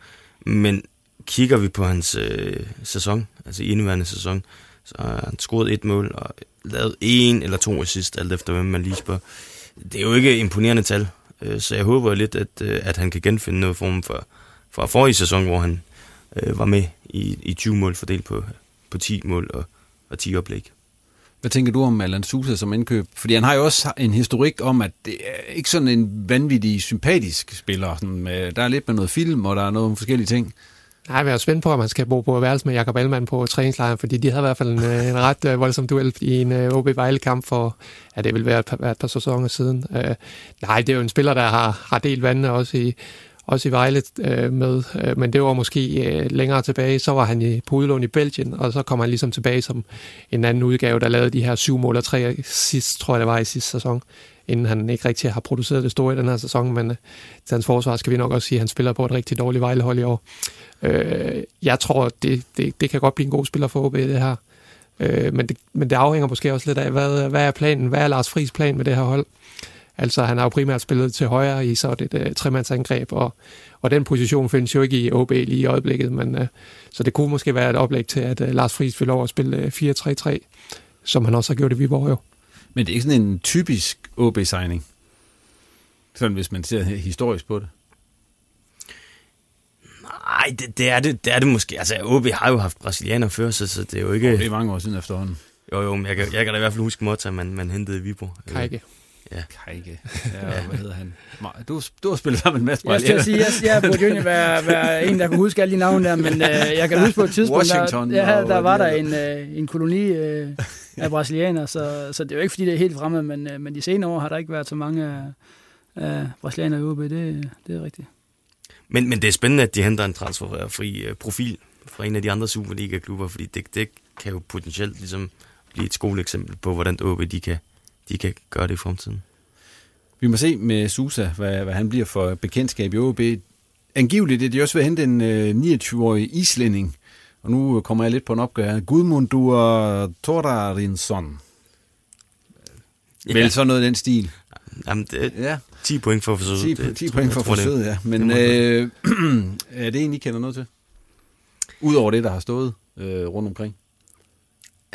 Men kigger vi på hans øh, sæson, altså indeværende sæson, så har han scoret et mål og lavet en eller to assist, alt efter hvem man lige spørger. Det er jo ikke imponerende tal, øh, så jeg håber lidt, at, øh, at han kan genfinde noget form for, fra forrige sæson, hvor han øh, var med i, i 20 mål fordelt på, på 10 mål og, og 10 oplæg. Hvad tænker du om Alan Sousa som indkøb? Fordi han har jo også en historik om, at det er ikke sådan en vanvittig sympatisk spiller. Sådan med, der er lidt med noget film, og der er noget forskellige ting. Nej, jeg er spændt på, at man skal bo på værelse med Jakob Allmann på træningslejren, fordi de havde i hvert fald en, øh, en ret øh, voldsom duel i en øh, OB Vejle-kamp for, ja, det vil være et par, et par sæsoner siden. Uh, nej, det er jo en spiller, der har, har delt vandene også i, også i Vejle øh, med, øh, men det var måske øh, længere tilbage, så var han i, på udlån i Belgien, og så kom han ligesom tilbage som en anden udgave, der lavede de her syv mål og tre sidst, tror jeg det var i sidste sæson inden han ikke rigtig har produceret det store i den her sæson, men øh, til hans forsvar skal vi nok også sige, at han spiller på et rigtig dårligt Vejlehold i år. Øh, jeg tror, det, det, det kan godt blive en god spiller for OB, det her. Øh, men, det, men det afhænger måske også lidt af, hvad, hvad er planen? Hvad er Lars Friis plan med det her hold? Altså, han har jo primært spillet til højre i så et uh, tremandsangreb, og, og den position findes jo ikke i OB lige i øjeblikket, men uh, så det kunne måske være et oplæg til, at uh, Lars Friis vil lov at spille uh, 4-3-3, som han også har gjort i Viborg jo. Men det er ikke sådan en typisk OB-signing, sådan hvis man ser historisk på det? Nej, det, det, er det, det er det måske. Altså, OB har jo haft brasilianer før, så, så det er jo ikke... Det er mange år siden efterhånden. Jo, jo, men jeg kan, jeg kan da i hvert fald huske Motta, man, man hentede i Viborg. Kajke. Ja. Kajke. Ja, hvad hedder han? Du, du har spillet sammen med en masse Jeg skal sige, jeg, jeg burde jo være, være en, der kan huske alle de navne der, men øh, jeg kan huske på et tidspunkt, Washington der, ja, der var der en, øh, en koloni øh, af brasilianere, så, så det er jo ikke, fordi det er helt fremmed, men, øh, men de senere år har der ikke været så mange af, af brasilianere i OB, det, det er rigtigt. Men, men det er spændende, at de henter en transferfri øh, profil fra en af de andre Superliga-klubber, fordi det, det kan jo potentielt ligesom blive et skoleeksempel på, hvordan OB de kan, de kan gøre det i fremtiden. Vi må se med Susa, hvad, hvad han bliver for bekendtskab i OB. Angiveligt er de også ved at hente en øh, 29-årig islænding, og nu kommer jeg lidt på en opgør. Gudmundur Torarinsson. Ja. Vel så noget den stil. Jamen, det, Ja, 10 point for forsøget. 10, det, 10 tror- point for det- forsøget, ja. Men det øh, er det en, I kender noget til? Udover det, der har stået øh, rundt omkring.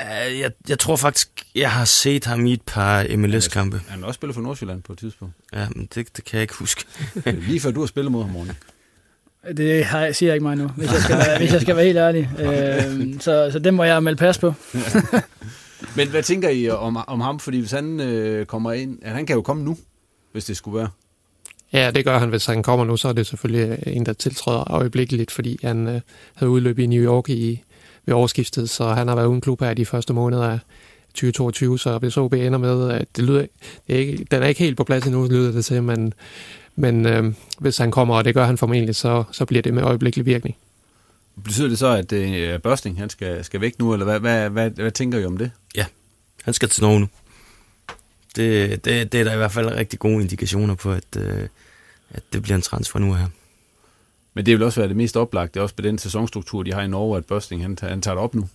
Uh, jeg, jeg tror faktisk, jeg har set ham i et par MLS-kampe. Han har også spillet for Nordsjælland på et tidspunkt. Ja, men det, det kan jeg ikke huske. Det Lige før du har spillet mod ham, Morten. Det har, siger jeg ikke mig nu, hvis jeg skal være, hvis jeg skal være helt ærlig. Øh, så, så den må jeg melde pas på. Men hvad tænker I om, om ham? Fordi hvis han øh, kommer ind... Ja, han kan jo komme nu, hvis det skulle være. Ja, det gør han, hvis han kommer nu, så er det selvfølgelig en, der tiltræder øjeblikkeligt, fordi han øh, havde udløb i New York i, ved årsskiftet, så han har været uden klub her de første måneder af 2022, så hvis OB ender med, at det lyder, det er ikke, den er ikke helt på plads endnu, lyder det til, men, men øh, hvis han kommer, og det gør han formentlig, så, så bliver det med øjeblikkelig virkning. Betyder det så, at øh, Børsting han skal, skal væk nu, eller hvad, hvad, hvad, hvad tænker I om det? Han skal til Norge nu. Det, det, det er der i hvert fald rigtig gode indikationer på, at, øh, at det bliver en transfer nu her. Men det vil også være det mest oplagte, også på den sæsonstruktur, de har i Norge, at Børsting han, tager- han tager det op nu.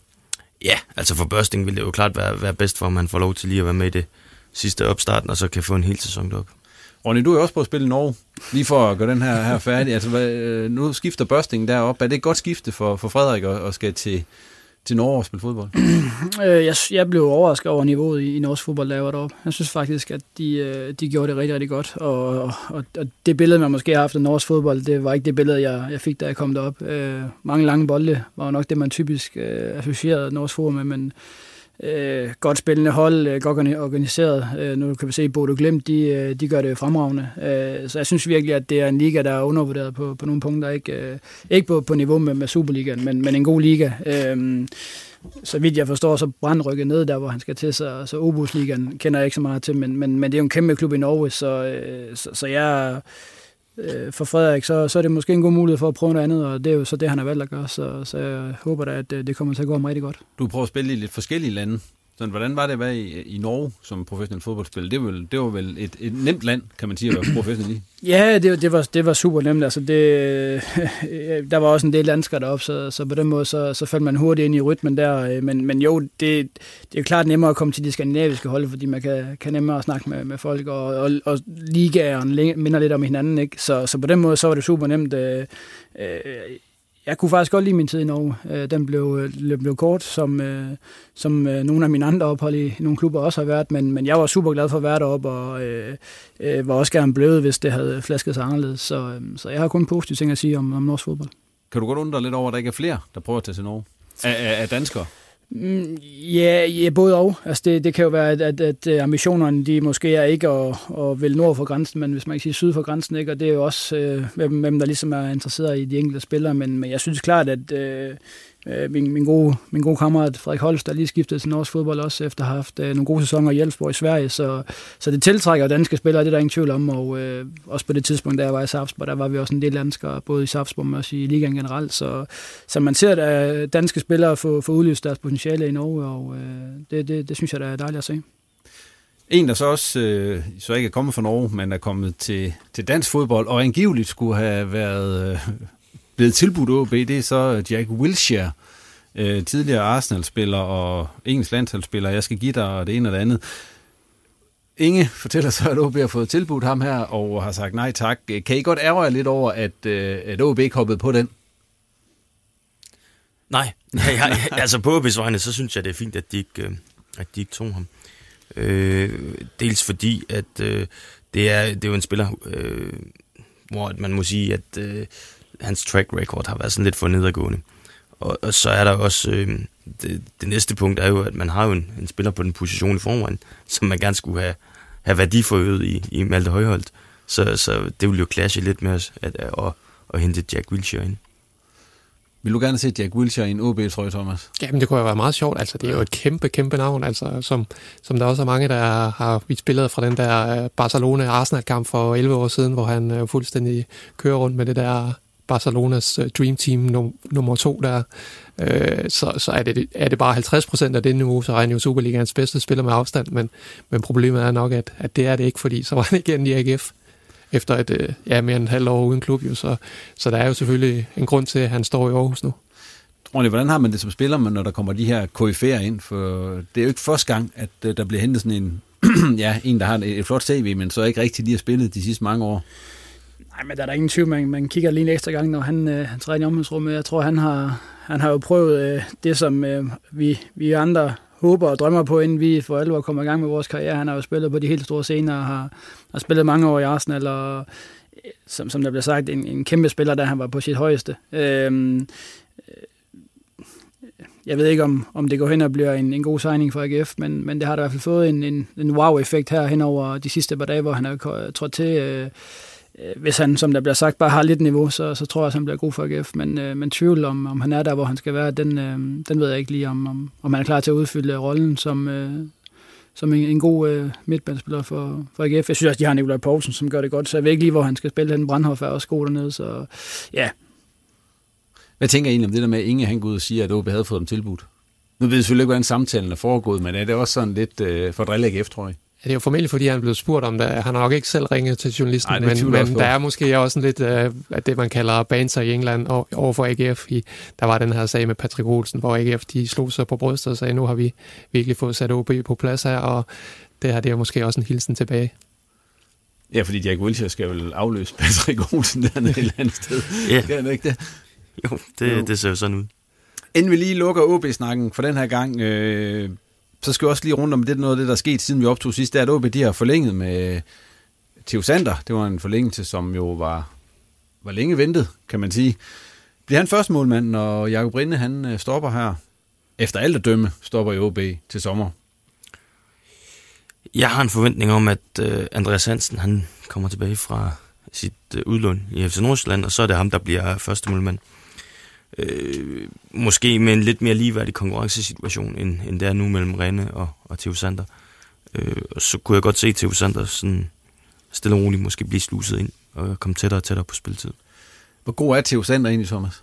Ja, altså for Børsting vil det jo klart være, være bedst for, om han får lov til lige at være med i det sidste opstarten, og så kan få en hel sæson derop. Ronny, du er også på at spille i Norge, lige for at gøre den her, her færdig. Altså, hvad, øh, nu skifter Børsting derop. Er det et godt skifte for, for Frederik at, at skal til, til Norge og spille fodbold? Øh, jeg, jeg blev overrasket over niveauet i, i norsk fodbold, der var deroppe. Jeg synes faktisk, at de, øh, de gjorde det rigtig, rigtig godt. Og, og, og det billede, man måske har haft af norsk fodbold, det var ikke det billede, jeg, jeg fik, da jeg kom derop. Øh, mange lange bolde var nok det, man typisk øh, associerede norsk fodbold med, men øh, godt spillende hold, øh, godt organiseret. Øh, nu kan vi se, at Bodo Glimt, de, øh, de gør det fremragende. Øh, så jeg synes virkelig, at det er en liga, der er undervurderet på, på nogle punkter. Ikke, øh, ikke på, på niveau med, med Superligaen, men, men en god liga. Øh, så vidt jeg forstår, så Brand rykket ned der, hvor han skal til, så, så Obos-ligaen kender jeg ikke så meget til, men, men, men det er jo en kæmpe klub i Norge, så, øh, så, så jeg øh, for Frederik, så, så er det måske en god mulighed for at prøve noget andet, og det er jo så det, han har valgt at gøre, så, så jeg håber da, at øh, det kommer til at gå ham rigtig godt. Du prøver at spille i lidt forskellige lande. Så hvordan var det at være i, i Norge som professionel fodboldspiller? Det var vel, det var vel et, et nemt land, kan man sige, at være professionel i. Ja, det, det, var, det var super nemt. Altså det, der var også en del danskere deroppe, så, så på den måde så, så faldt man hurtigt ind i rytmen der. Øh, men, men jo, det, det er klart nemmere at komme til de skandinaviske hold, fordi man kan, kan nemmere snakke med, med folk, og, og, og ligaen minder lidt om hinanden. Ikke? Så, så på den måde så var det super nemt. Øh, øh, jeg kunne faktisk godt lide min tid i Norge. Øh, Den blev, øh, blev kort, som, øh, som øh, nogle af mine andre ophold i nogle klubber også har været, men, men jeg var super glad for at være deroppe, og øh, øh, var også gerne blevet, hvis det havde flasket sig anderledes. Så, øh, så jeg har kun positive ting at sige om, om norsk fodbold. Kan du godt undre dig lidt over, at der ikke er flere, der prøver at tage til Norge? Af, af, af danskere? Mm, ja, ja, både og. Altså det, det kan jo være, at, at, at øh, ambitionerne de måske er ikke at, at vælge nord for grænsen, men hvis man ikke siger syd for grænsen, ikke? og det er jo også, øh, hvem, hvem der ligesom er interesseret i de enkelte spillere, men, men jeg synes klart, at øh, øh, min, min, gode, min gode kammerat Frederik Holst, der lige skiftede til norsk fodbold også, efter at have haft øh, nogle gode sæsoner i Hjælpsborg i Sverige, så, så det tiltrækker danske spillere, det er der ingen tvivl om, og øh, også på det tidspunkt, da jeg var i Sarpsborg, der var vi også en del danskere, både i Sarpsborg, men også i ligaen generelt, så, så man ser, at øh, danske spillere får, får udløst deres potentiale i Norge, og øh, det, det, det synes jeg, der er dejligt at se. En, der så også øh, så ikke er kommet fra Norge, men er kommet til, til dansk fodbold, og angiveligt skulle have været øh, blevet tilbudt OB, det er så Jack Wilshere, øh, tidligere Arsenal-spiller og engelsk landsholdsspiller. Jeg skal give dig det ene og det andet. Inge fortæller så, at OB har fået tilbudt ham her, og har sagt nej tak. Kan I godt ærge jer lidt over, at, øh, at OB ikke hoppede på den? Nej, jeg, jeg, altså på OB's vegne, så synes jeg, det er fint, at de ikke, øh, at de ikke tog ham. Øh, dels fordi, at øh, det, er, det er jo en spiller, øh, hvor at man må sige, at øh, hans track record har været sådan lidt for nedadgående. Og, og så er der også, øh, det, det næste punkt er jo, at man har jo en, en spiller på den position i forvejen, som man gerne skulle have, have værdiforøget i, i Malte Højholdt. Så, så det vil jo clashe lidt med os, at, at, at, at hente Jack Wilshere ind. Vil du gerne se Jack Wilshere i en OB-trøje, Thomas? Jamen, det kunne jo være meget sjovt. Altså, det er jo et kæmpe, kæmpe navn, altså, som, som der også er mange, der har vist billeder fra den der øh, Barcelona-Arsenal-kamp for 11 år siden, hvor han øh, fuldstændig kører rundt med det der Barcelonas øh, Dream Team num- nummer to der. Øh, så, så er det, er det bare 50 procent af det niveau, så regner jo Superligaens bedste spiller med afstand, men, men problemet er nok, at, at det er det ikke, fordi så var han igen i AGF efter et, øh, ja, mere end et halvt år uden klub. Jo, så, så der er jo selvfølgelig en grund til, at han står i Aarhus nu. Ronny, hvordan har man det som spiller, når der kommer de her KF'er ind? For det er jo ikke første gang, at øh, der bliver hentet sådan en, ja, en, der har et flot CV, men så ikke rigtig lige har spillet de sidste mange år. Nej, men der er der ingen tvivl, man, man kigger lige en ekstra gang, når han, øh, han træder i omklædningsrummet. Jeg tror, han har, han har jo prøvet øh, det, som øh, vi, vi andre håber og drømmer på, inden vi for alvor kommer i gang med vores karriere. Han har jo spillet på de helt store scener og har, har spillet mange år i Arsenal, og øh, som, som der bliver sagt, en, en kæmpe spiller, da han var på sit højeste. Øhm, øh, jeg ved ikke, om, om det går hen og bliver en, en god signing for AGF, men, men det har da i hvert fald fået en, en, en wow-effekt her hen over de sidste par dage, hvor han er trådt til. Øh, Øh, hvis han, som der bliver sagt, bare har lidt niveau, så, så tror jeg, at han bliver god for AGF. Men, øh, men tvivl om, om han er der, hvor han skal være, den, øh, den ved jeg ikke lige, om, om, om han er klar til at udfylde rollen som, øh, som en, en god øh, midtbandspiller for, for AGF. Jeg synes også, de har Nikolaj Poulsen, som gør det godt, så jeg ved ikke lige, hvor han skal spille. Den Brandhoff er også god dernede, så ja. Hvad tænker I egentlig om det der med, at Inge han går ud og siger, at OB havde fået dem tilbudt? Nu ved jeg selvfølgelig ikke, hvordan samtalen er foregået, men er det også sådan lidt øh, for drille AGF, tror jeg? Det er jo formentlig, fordi han blev spurgt om det. Han har nok ikke selv ringet til journalisten, Ej, men, men der er måske også en lidt uh, af det, man kalder banter i England over for AGF. I, der var den her sag med Patrick Olsen, hvor AGF de slog sig på brystet og sagde, nu har vi virkelig fået sat OB på plads her, og det her det er måske også en hilsen tilbage. Ja, fordi Jack Wilshere skal vel afløse Patrick Olsen dernede et eller andet sted. Ja. Han ikke det? Jo, det, jo. det ser jo sådan ud. Inden vi lige lukker OB-snakken for den her gang, øh, så skal vi også lige rundt om det, noget af det, der er sket, siden vi optog sidst, det er, at OB de har forlænget med Theo Sander. Det var en forlængelse, som jo var, var længe ventet, kan man sige. Bliver han første målmand, når Jakob Rinde han øh, stopper her? Efter alt at dømme, stopper i OB til sommer. Jeg har en forventning om, at uh, Andreas Hansen han kommer tilbage fra sit uh, udlån i FC Nordsjælland, og så er det ham, der bliver første målmand øh, øh, måske med en lidt mere ligeværdig konkurrencesituation, end, end det er nu mellem Rene og, og Theo Sander. Øh, og så kunne jeg godt se Theo Sander sådan stille og roligt måske blive sluset ind og komme tættere og tættere på spilletid. Hvor god er Theo Sander egentlig, Thomas?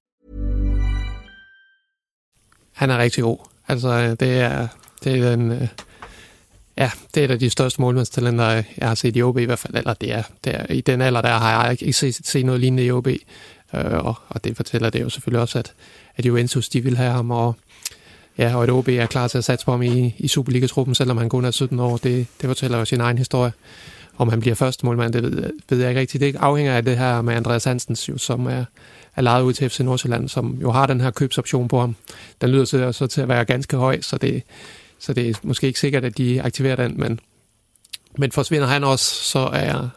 Han er rigtig god. Altså, øh, det er, det er den... Øh, ja, det er et af de største målmandstalenter, øh, jeg har set i OB i hvert fald. Eller det er, det er i den alder, der har jeg ikke set, set noget lignende i OB. Øh, og, og det fortæller det jo selvfølgelig også, at, at Juventus, de vil have ham, og ja, og at OB er klar til at satse på ham i, i Superliga-truppen, selvom han kun er 17 år. Det, det fortæller jo sin egen historie. Om han bliver første målmand, det ved, ved jeg ikke rigtigt. Det afhænger af det her med Andreas Hansens, jo, som er, er lejet ud til FC Nordsjælland, som jo har den her købsoption på ham. Den lyder til, så til at være ganske høj, så det, så det er måske ikke sikkert, at de aktiverer den, men, men forsvinder han også, så, er,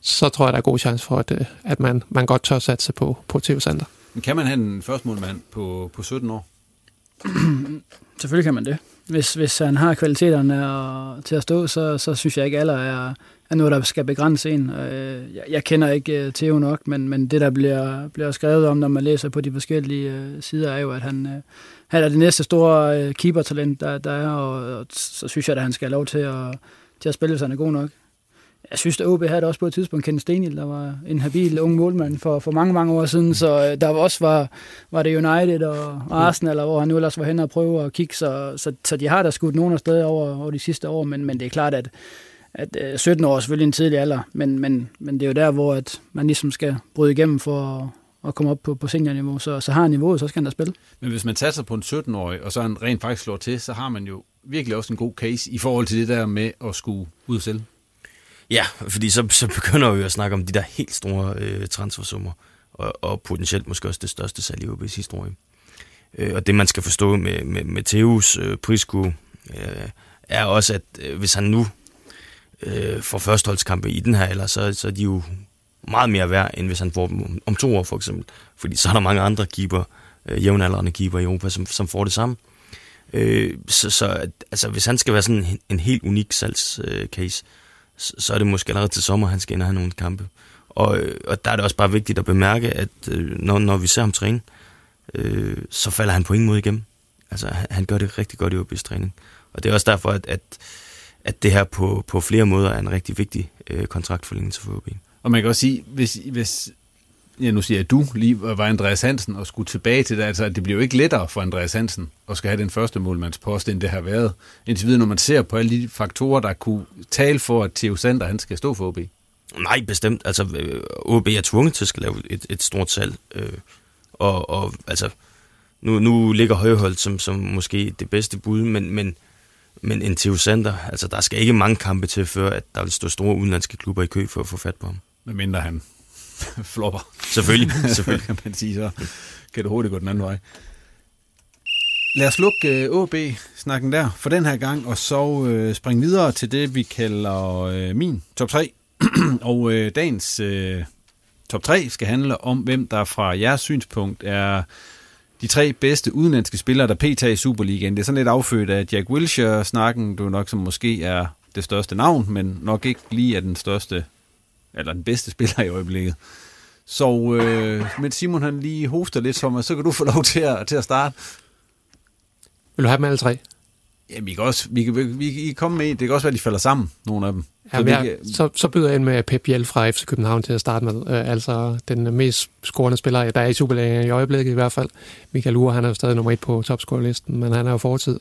så tror jeg, der er god chance for, at, øh, at man, man godt tør satse på, på TV Center. Kan man have en førstmålmand på, på 17 år? Selvfølgelig kan man det. Hvis, hvis han har kvaliteterne og, til at stå, så, så synes jeg ikke, alder er, er noget, der skal begrænse en. Øh, jeg, jeg kender ikke øh, Theo nok, men, men det, der bliver, bliver skrevet om, når man læser på de forskellige øh, sider, er jo, at han, han er det næste store keeper-talent, der, der er, og, og så synes jeg, at han skal have lov til at, til at spille, hvis han er god nok. Jeg synes, at OB havde det også på et tidspunkt Kenneth Stenil, der var en habil ung målmand for, for mange, mange år siden, så der også var, var det United og Arsenal, hvor han nu ellers var hen og prøve at kigge, så, så, så de har da skudt nogen af steder over, over de sidste år, men, men det er klart, at at øh, 17 år er selvfølgelig en tidlig alder, men, men, men det er jo der, hvor at man ligesom skal bryde igennem for at, at komme op på, på seniorniveau. Så, så har han niveauet, så skal han da spille. Men hvis man satser på en 17-årig, og så han rent faktisk slår til, så har man jo virkelig også en god case i forhold til det der med at skulle ud selv. Ja, fordi så, så begynder vi jo at snakke om de der helt store øh, transfersummer, og, og potentielt måske også det største salg i OB's historie. Øh, og det man skal forstå med, med, med Theus øh, prisku, øh, er også, at øh, hvis han nu øh, for førsteholdskampe i den her, eller så, så er de jo meget mere værd, end hvis han får dem om, om to år for eksempel. Fordi så er der mange andre keeper, øh, jævnaldrende keeper i Europa, som, som får det samme. Øh, så, så altså, hvis han skal være sådan en, en helt unik salgscase, øh, case, så, så er det måske allerede til sommer, han skal ind og have nogle kampe. Og, øh, og der er det også bare vigtigt at bemærke, at øh, når, når vi ser ham træne, øh, så falder han på ingen måde igennem. Altså, han, han gør det rigtig godt i OB's træning. Og det er også derfor, at, at, at det her på, på flere måder er en rigtig vigtig øh, kontraktforlængelse for OB. Og man kan også sige, hvis, hvis ja, nu siger jeg, at du lige var Andreas Hansen og skulle tilbage til det, altså at det bliver jo ikke lettere for Andreas Hansen at skal have den første målmandspost, end det har været. Indtil videre, når man ser på alle de faktorer, der kunne tale for, at Theo Sander, han skal stå for OB. Nej, bestemt. Altså, OB er tvunget til at skal lave et, et stort salg. Øh, og, og altså, nu, nu ligger Højholdt som, som måske det bedste bud, men, men, men en Theo Sander, altså der skal ikke mange kampe til, før at der vil stå store udenlandske klubber i kø for at få fat på ham. Med mindre han flopper. Selvfølgelig, selvfølgelig. kan man sige, så kan det hurtigt gå den anden vej. Lad os lukke øh, AB-snakken der for den her gang, og så uh, springe videre til det, vi kalder uh, min top 3. og uh, dagens top 3 skal handle om, hvem der fra jeres synspunkt er de tre bedste udenlandske spillere, der pt. i Superligaen. Det er sådan lidt affødt af Jack Wilshere-snakken, du nok som måske er det største navn, men nok ikke lige er den største, eller den bedste spiller i øjeblikket. Så øh, mens Simon han lige hoster lidt for mig, så kan du få lov til at, til at starte. Vil du have dem alle tre? Ja, vi kan også vi kan, vi kan komme med Det kan også være, at de falder sammen, nogle af dem. Ja, så, jeg, kan... så, så byder jeg ind med Pep Biel fra FC København til at starte med. Uh, altså den mest scorende spiller, der er i Superligaen i øjeblikket i hvert fald. Michael Ure, han er jo stadig nummer et på topscore-listen, men han er jo fortid.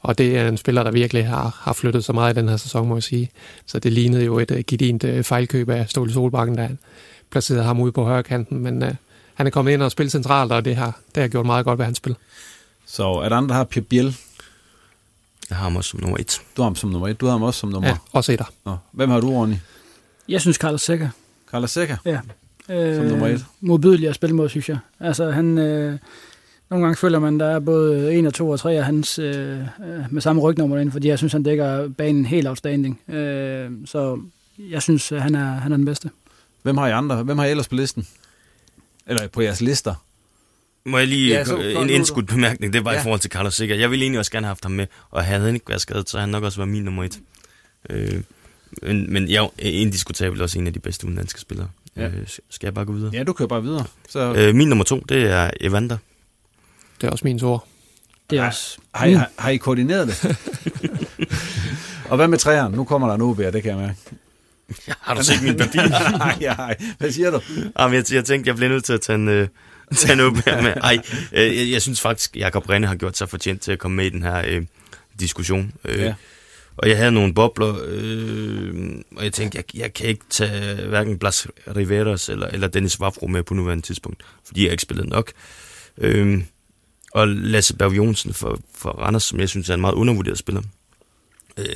Og det er en spiller, der virkelig har, har flyttet så meget i den her sæson, må jeg sige. Så det lignede jo et uh, gedint uh, fejlkøb af Ståle Solbakken, der placerede ham ude på højre kanten. Men uh, han er kommet ind og spillet centralt, og det har, det har gjort meget godt ved hans spil. Så er der andre, der har Pep Biel jeg har ham også som nummer et. Du har ham som nummer et. Du har ham også som nummer... Ja, også etter. Nå. Hvem har du, Ronny? Jeg synes, Carlos Sækker. Carlos Sækker? Ja. Øh, som nummer et? Modbydelig at spille mod, synes jeg. Altså, han... Øh, nogle gange føler man, der er både en og to og tre af hans øh, øh med samme rygnummer ind, fordi jeg synes, han dækker banen helt outstanding. Øh, så jeg synes, han er, han er den bedste. Hvem har I andre? Hvem har I ellers på listen? Eller på jeres lister? Må jeg lige ja, så, en indskudt bemærkning, det var ja. i forhold til Carlos Sikker. Jeg ville egentlig også gerne have haft ham med, og havde han ikke været skadet, så han nok også været min nummer et. Øh, men, men jeg er indiskutabelt også en af de bedste udenlandske spillere. Ja. Øh, skal jeg bare gå videre? Ja, du kører bare videre. Så... Øh, min nummer to, det er Evander. Det er også min ord. Det er også... Har, har, har I koordineret det? og hvad med træerne? Nu kommer der en OB, det kan jeg mærke. Ja, har du set min papir? nej, nej. Hvad siger du? Jamen, jeg, jeg tænkte, jeg bliver nødt til at tage en, øh, tage noget med. med. Ej, øh, jeg, jeg synes faktisk, Jakob Renne har gjort sig fortjent til at komme med i den her øh, diskussion. Øh, ja. Og jeg havde nogle bobler, øh, og jeg tænkte, jeg, jeg kan ikke tage hverken Blas Riveras eller, eller Dennis Vavro med på nuværende tidspunkt, fordi jeg ikke spillet nok. Øh, og Lasse Berg Jonsen for, for Randers, som jeg synes er en meget undervurderet spiller. Øh,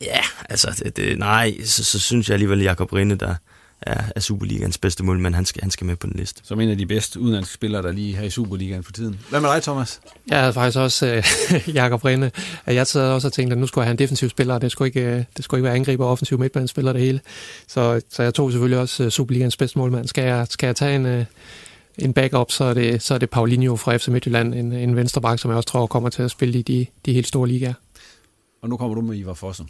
ja, altså, det, det, nej, så, så synes jeg alligevel, Jakob Rinde, der, er, er Superligans bedste mål, men han skal, han skal med på den liste. Som en af de bedste udenlandske spillere, der lige er i Superligaen for tiden. Hvad med dig, Thomas? Jeg havde faktisk også øh, Jakob Rinde. Jeg sad også og tænkte, at nu skulle jeg have en defensiv spiller, og det skulle ikke, øh, det skulle ikke være angriber og offensiv midtbanespiller det hele. Så, så jeg tog selvfølgelig også uh, Superligans bedste målmand. Skal jeg, skal jeg tage en, uh, en backup, så er, det, så er det Paulinho fra FC Midtjylland, en, en venstreback, som jeg også tror kommer til at spille i de, de helt store ligaer. Og nu kommer du med Ivar Fossen.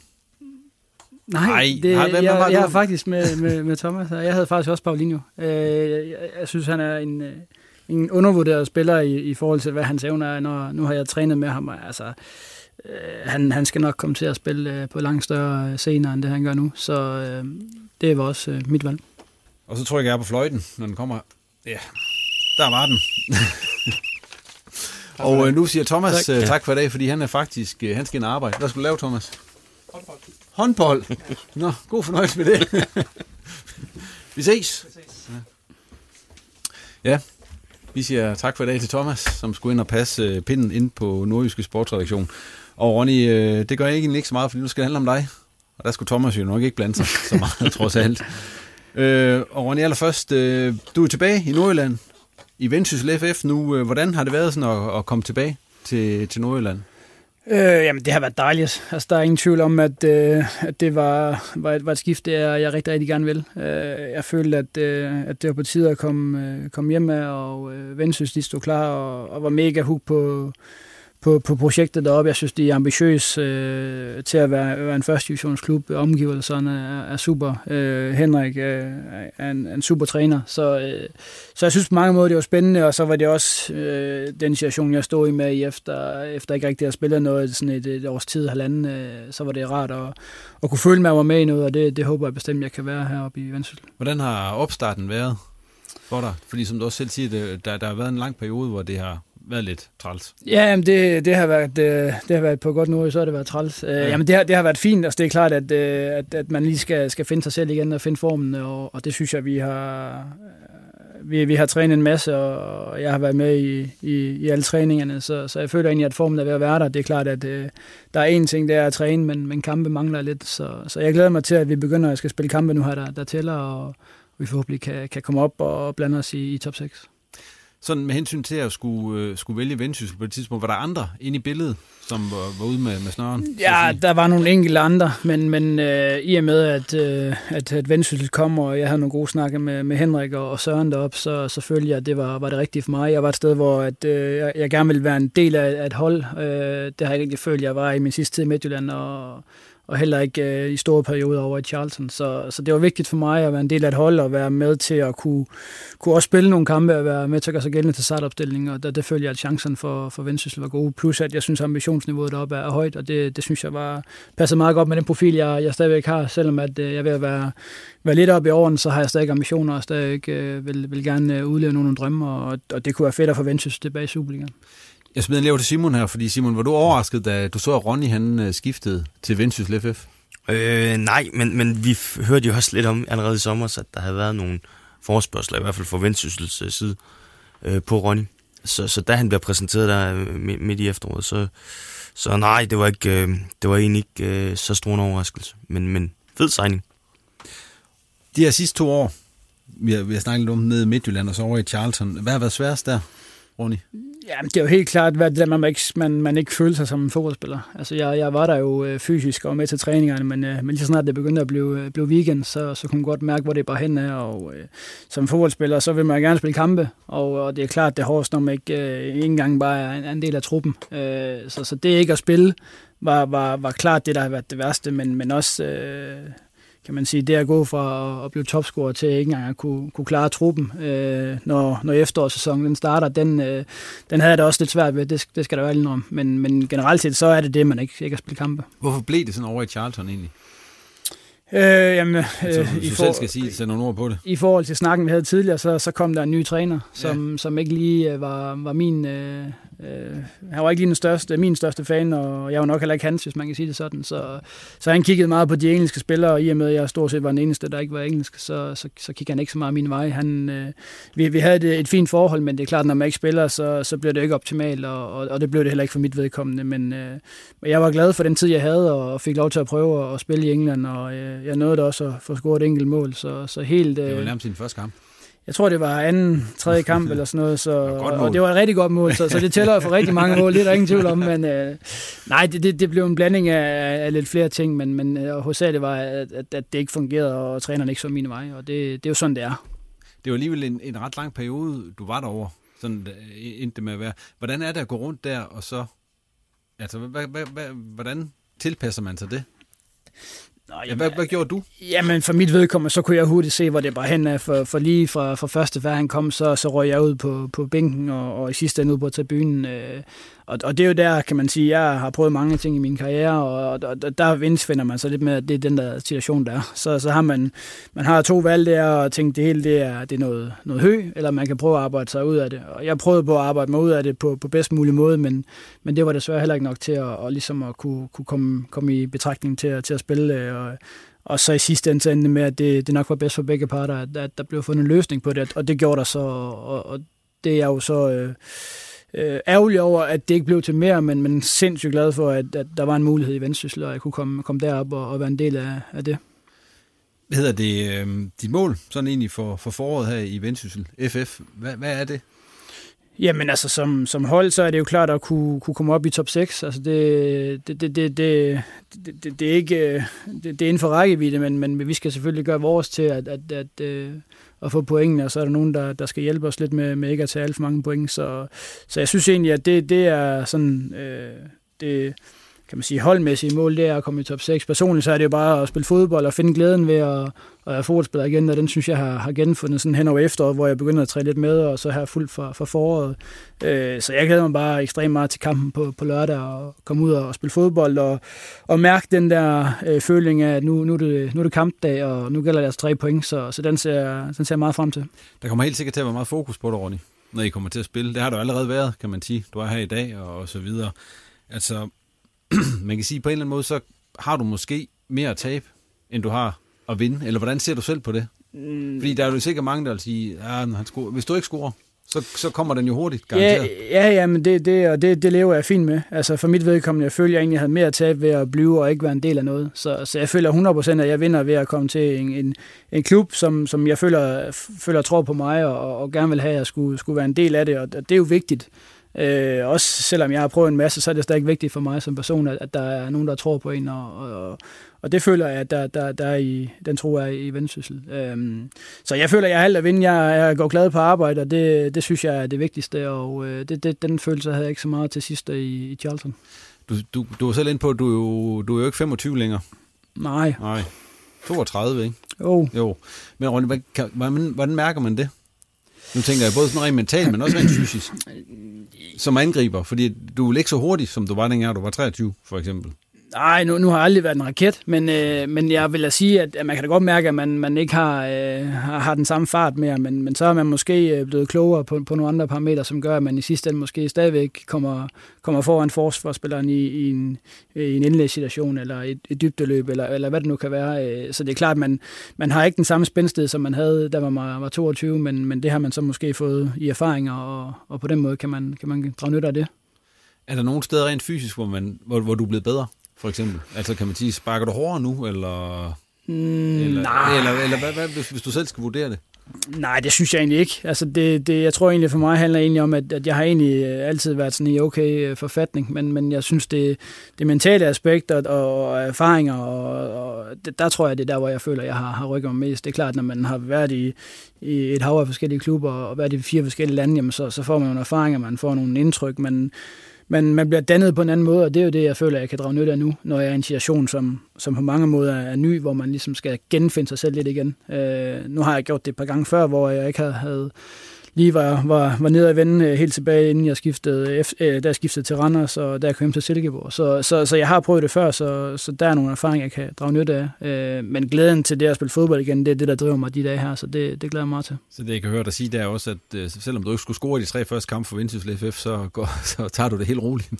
Nej, Nej det, nej, hvem jeg, jeg, jeg er faktisk med, med, med Thomas. Jeg havde faktisk også Paulinho. Øh, jeg, jeg synes, han er en, øh, en undervurderet spiller i, i forhold til, hvad hans evner er. Når, nu har jeg trænet med ham. Altså, øh, han, han skal nok komme til at spille øh, på langt større scener, end det han gør nu. Så øh, det var også øh, mit valg. Og så tror jeg, jeg er på fløjten, når den kommer. Ja, der var den. og øh, nu siger Thomas tak. Øh, tak for i dag, fordi han er faktisk, øh, han skal ind og arbejde. Hvad skulle du lave, Thomas? Håndbold håndbold. Nå, god fornøjelse med det. vi ses. Ja, vi siger tak for i dag til Thomas, som skulle ind og passe øh, pinden ind på Nordjyske Sportsredaktion. Og Ronny, øh, det gør egentlig ikke så meget, fordi nu skal det handle om dig. Og der skulle Thomas jo nok ikke blande sig så meget, trods alt. Øh, og Ronny, allerførst, øh, du er tilbage i Nordjylland, i Vendsyssel FF nu. Øh, hvordan har det været sådan at, at komme tilbage til, til Nordjylland? Øh, jamen, det har været dejligt. Altså, der er ingen tvivl om, at, øh, at det var, var, et, var et skift, jeg, jeg rigtig, rigtig gerne vil. Øh, jeg følte, at, øh, at det var på tide at komme, øh, komme hjem med, og øh, Vendsyssel, de stod klar og, og var mega hook på, på, på projektet deroppe. Jeg synes, de er ambitiøse øh, til at være, være en første divisionsklub. Omgivelserne er, er super. Øh, Henrik øh, er en, en super træner. Så, øh, så jeg synes på mange måder, det var spændende, og så var det også øh, den situation, jeg stod i med i efter, efter ikke rigtig at spille noget sådan et, et års tid, halvanden. Øh, så var det rart at, at kunne føle mig, at jeg var med i noget, og det, det håber jeg bestemt, jeg kan være heroppe i Vendsyssel. Hvordan har opstarten været for dig? Fordi som du også selv siger, det, der, der har været en lang periode, hvor det har været lidt træls. Ja, jamen det, det, har været, det, det har været på godt nu, så har det været træls. Ja. Jamen det har, det har været fint, altså det er klart, at, at, at man lige skal, skal finde sig selv igen og finde formen, og, og det synes jeg, vi har, vi, vi har trænet en masse, og jeg har været med i, i, i alle træningerne, så, så jeg føler egentlig, at formen er ved at være der. Det er klart, at øh, der er en ting, det er at træne, men, men kampe mangler lidt, så, så jeg glæder mig til, at vi begynder at skal spille kampe nu her, der, der tæller, og vi forhåbentlig kan, kan komme op og blande os i, i top 6 sådan med hensyn til at skulle, øh, skulle vælge Vendsyssel på et tidspunkt, var der andre inde i billedet, som var, var ude med, med snøren? Ja, der var nogle enkelte andre, men, men øh, i og med, at, øh, at, at Vendsyssel kom, og jeg havde nogle gode snakke med, med Henrik og, og Søren deroppe, så, så følte jeg, at det var, var det rigtige for mig. Jeg var et sted, hvor at, øh, jeg, jeg gerne ville være en del af, af et hold. Øh, det har jeg ikke følt, jeg var i min sidste tid i Midtjylland, og og heller ikke øh, i store perioder over i Charlton. Så, så det var vigtigt for mig at være en del af et hold og være med til at kunne, kunne også spille nogle kampe og være med til at gøre sig gældende til startopstillingen, og der, det følte jeg, at chancen for, for Vendsyssel var gode. Plus at jeg synes, at ambitionsniveauet deroppe er, er højt, og det, det synes jeg var passet meget godt med den profil, jeg, jeg stadigvæk har, selvom at øh, jeg er ved at være, være lidt oppe i årene, så har jeg stadig ambitioner og stadig øh, vil, vil gerne øh, udleve nogle drømme, og, og det kunne være fedt at få Vendsyssel tilbage i Superligaen. Jeg smider en lever til Simon her, fordi Simon, var du overrasket, da du så, at Ronny han øh, skiftede til Vendsyssel FF? Øh, nej, men, men vi hørte jo også lidt om allerede i sommer, at der havde været nogle forspørgseler, i hvert fald fra Vendsyssels øh, side, øh, på Ronny. Så, så da han blev præsenteret der øh, midt i efteråret, så, så nej, det var, ikke, øh, det var egentlig ikke øh, så stor en overraskelse. Men, men fed signing. De her sidste to år, vi har, vi har snakket lidt om nede i Midtjylland og så over i Charlton. Hvad har været sværest der, Ronny? Ja, det er jo helt klart, hvad det der, man ikke, man, man ikke føler sig som en fodboldspiller. Altså, jeg, jeg var der jo øh, fysisk og med til træningerne, men, øh, men lige så snart det begyndte at blive, øh, blive weekend, så, så kunne man godt mærke, hvor det bare hen er. Og øh, som fodboldspiller, så vil man gerne spille kampe, og, og det er klart, det er hårdest, når man ikke, øh, ikke engang bare er en, en del af truppen. Øh, så, så det ikke at spille, var, var, var klart det, der har været det værste, men, men også... Øh, kan man sige, det at gå fra at blive topscorer til ikke engang at kunne, kunne klare truppen, øh, når, når efterårssæsonen den starter, den, øh, den havde jeg da også lidt svært ved, det, det skal der være om. Men, men generelt set, så er det det, man ikke, ikke har spillet kampe. Hvorfor blev det sådan over i Charlton egentlig? Øh, jamen, altså, øh, i for, skal sige, sætte nogle ord på det. I forhold til snakken, vi havde tidligere, så, så kom der en ny træner, som, ja. som ikke lige øh, var, var min, øh, Øh, han var ikke lige den største, min største fan, og jeg var nok heller ikke hans, hvis man kan sige det sådan. Så, så han kiggede meget på de engelske spillere, og i og med, at jeg stort set var den eneste, der ikke var engelsk, så, så, så kiggede han ikke så meget min vej. Han, øh, vi, vi havde et, et fint forhold, men det er klart, når man ikke spiller, så, så bliver det ikke optimalt, og, og, og det blev det heller ikke for mit vedkommende. Men øh, jeg var glad for den tid, jeg havde, og fik lov til at prøve at spille i England, og øh, jeg nåede det også at få scoret et enkelt mål. Så, så helt, øh, det var nærmest sin første kamp jeg tror, det var anden, tredje kamp eller sådan noget, så, og det var et rigtig godt mål, så, så det tæller for rigtig mange mål, det er der ingen tvivl om, men øh, nej, det, det, det blev en blanding af, af lidt flere ting, men, men øh, hos det var, at, at, det ikke fungerede, og træneren ikke så mine veje, og det, det er jo sådan, det er. Det var alligevel en, en ret lang periode, du var derovre, sådan øh, endte med at være. Hvordan er det at gå rundt der, og så, altså, hvad, hvad, hvad, hvordan tilpasser man sig det? Nå, jamen, ja, hvad, hvad gjorde du? Jamen, for mit vedkommende, så kunne jeg hurtigt se, hvor det bare hen er. For, for lige fra, fra første før han kom, så, så røg jeg ud på, på bænken, og, og i sidste ende ud på tribunen. Øh, og, og det er jo der, kan man sige, jeg har prøvet mange ting i min karriere, og, og, og der vindsfinder man sig lidt med, at det er den der situation, der er. Så, så har man, man har to valg der, og tænkt, det hele det er, det er noget, noget hø, eller man kan prøve at arbejde sig ud af det. Og jeg prøvede på at arbejde mig ud af det på, på bedst mulig måde, men, men det var desværre heller ikke nok til at, og ligesom at kunne, kunne komme, komme i betragtning til, til at spille, øh, og, og så i sidste ende så endte med, at det, det nok var bedst for begge parter, at, at der blev fundet en løsning på det, og det gjorde der så, og, og det er jo så øh, øh, ærgerlig over, at det ikke blev til mere, men, men sindssygt glad for, at, at der var en mulighed i Vendsyssel, og jeg kunne komme, komme derop og, og være en del af, af det. Hvad hedder det, øh, dit mål, sådan egentlig for, for foråret her i Vendsyssel, FF, hvad, hvad er det? Jamen altså, som, som hold, så er det jo klart at kunne, kunne komme op i top 6. Altså, det, det, det, det, det, det, det er ikke det, det er inden for rækkevidde, men, men vi skal selvfølgelig gøre vores til at, at, at, at, få pointene, og så er der nogen, der, der skal hjælpe os lidt med, med ikke at tage alt for mange point. Så, så jeg synes egentlig, at det, det er sådan... Øh, det, kan man sige, holdmæssige mål, det er at komme i top 6. Personligt så er det jo bare at spille fodbold og finde glæden ved at, at være fodboldspiller igen, og den synes jeg har, har genfundet sådan hen over efteråret, hvor jeg begynder at træne lidt med, og så her fuldt for, for foråret. Øh, så jeg glæder mig bare ekstremt meget til kampen på, på lørdag, og komme ud og spille fodbold, og, og mærke den der øh, føling af, at nu, nu, er det, nu er det kampdag, og nu gælder det altså tre point, så, så den, ser, den ser jeg meget frem til. Der kommer helt sikkert til at være meget fokus på det, Ronny, når I kommer til at spille. Det har du allerede været, kan man sige. Du er her i dag, og, og så videre. Altså, man kan sige, på en eller anden måde, så har du måske mere at tabe, end du har at vinde. Eller hvordan ser du selv på det? Mm. Fordi der er jo sikkert mange, der vil sige, ja, han scorer. hvis du ikke scorer, så, så kommer den jo hurtigt, garanteret. Ja, ja, ja men det, det, og det, det lever jeg fint med. Altså for mit vedkommende, jeg føler, jeg egentlig havde mere at tabe ved at blive og ikke være en del af noget. Så, så jeg føler 100% at jeg vinder ved at komme til en, en, en klub, som, som jeg føler, føler tror på mig og, og gerne vil have, at jeg skulle, skulle være en del af det. Og det er jo vigtigt. Øh, også selvom jeg har prøvet en masse, så er det stadig vigtigt for mig som person, at, at der er nogen, der tror på en, og, og, og det føler jeg, at der, der, der er i, den tro er i vendsyssel. Øhm, så jeg føler, at jeg er alt at vinde. Jeg, jeg går glad på arbejde, og det, det synes jeg er det vigtigste, og øh, det, det, den følelse havde jeg ikke så meget til sidst i, i Charlton. Du, du, du er selv ind på, at du er, jo, du er jo ikke 25 længere. Nej. Nej. 32, ikke? Jo. Jo. Men Ronny, hvordan, hvordan mærker man det? Nu tænker jeg både sådan rent mentalt, men også rent fysisk. Som angriber, fordi du er ikke så hurtig, som du var dengang du var 23, for eksempel. Nej, nu, nu har jeg aldrig været en raket, men, øh, men jeg vil da sige, at, at man kan da godt mærke, at man, man ikke har, øh, har, den samme fart mere, men, men så er man måske øh, blevet klogere på, på nogle andre parametre, som gør, at man i sidste ende måske stadigvæk kommer, kommer foran forsvarsspilleren i, i en, øh, i en indlægssituation, eller et, et dybdeløb, eller, eller hvad det nu kan være. Øh, så det er klart, at man, man har ikke den samme spændsted, som man havde, da man var, var 22, men, men det har man så måske fået i erfaringer, og, og på den måde kan man, kan man drage nytte af det. Er der nogle steder rent fysisk, hvor, man, hvor, hvor du er blevet bedre? For eksempel? Altså kan man sige, sparker du hårdere nu, eller... Mm, eller, nej. Eller, eller hvad, hvad, hvis, hvis du selv skal vurdere det? Nej, det synes jeg egentlig ikke. Altså det, det, jeg tror egentlig for mig handler egentlig om, at, at jeg har egentlig altid været sådan i okay øh, forfatning, men, men jeg synes, det, det mentale aspekt og, og erfaringer, og, og det, der tror jeg, det er der, hvor jeg føler, jeg har, har rykket mig mest. Det er klart, når man har været i, i et hav af forskellige klubber og været i fire forskellige lande, jamen så, så får man nogle erfaringer, man får nogle indtryk, man, men man bliver dannet på en anden måde, og det er jo det, jeg føler, jeg kan drage nytte af nu, når jeg er i en situation, som, som på mange måder er ny, hvor man ligesom skal genfinde sig selv lidt igen. Øh, nu har jeg gjort det et par gange før, hvor jeg ikke havde, havde lige var, var, var nede og vende øh, helt tilbage, inden jeg skiftede, øh, da jeg skiftede til Randers, og da jeg kom hjem til Silkeborg. Så, så, så jeg har prøvet det før, så, så der er nogle erfaringer, jeg kan drage nytte af. Øh, men glæden til det at spille fodbold igen, det er det, der driver mig de dage her, så det, det glæder jeg mig til. Så det, jeg kan høre dig sige, det er også, at selvom du ikke skulle score de tre første kampe for Vendsyssel FF, så, går, så tager du det helt roligt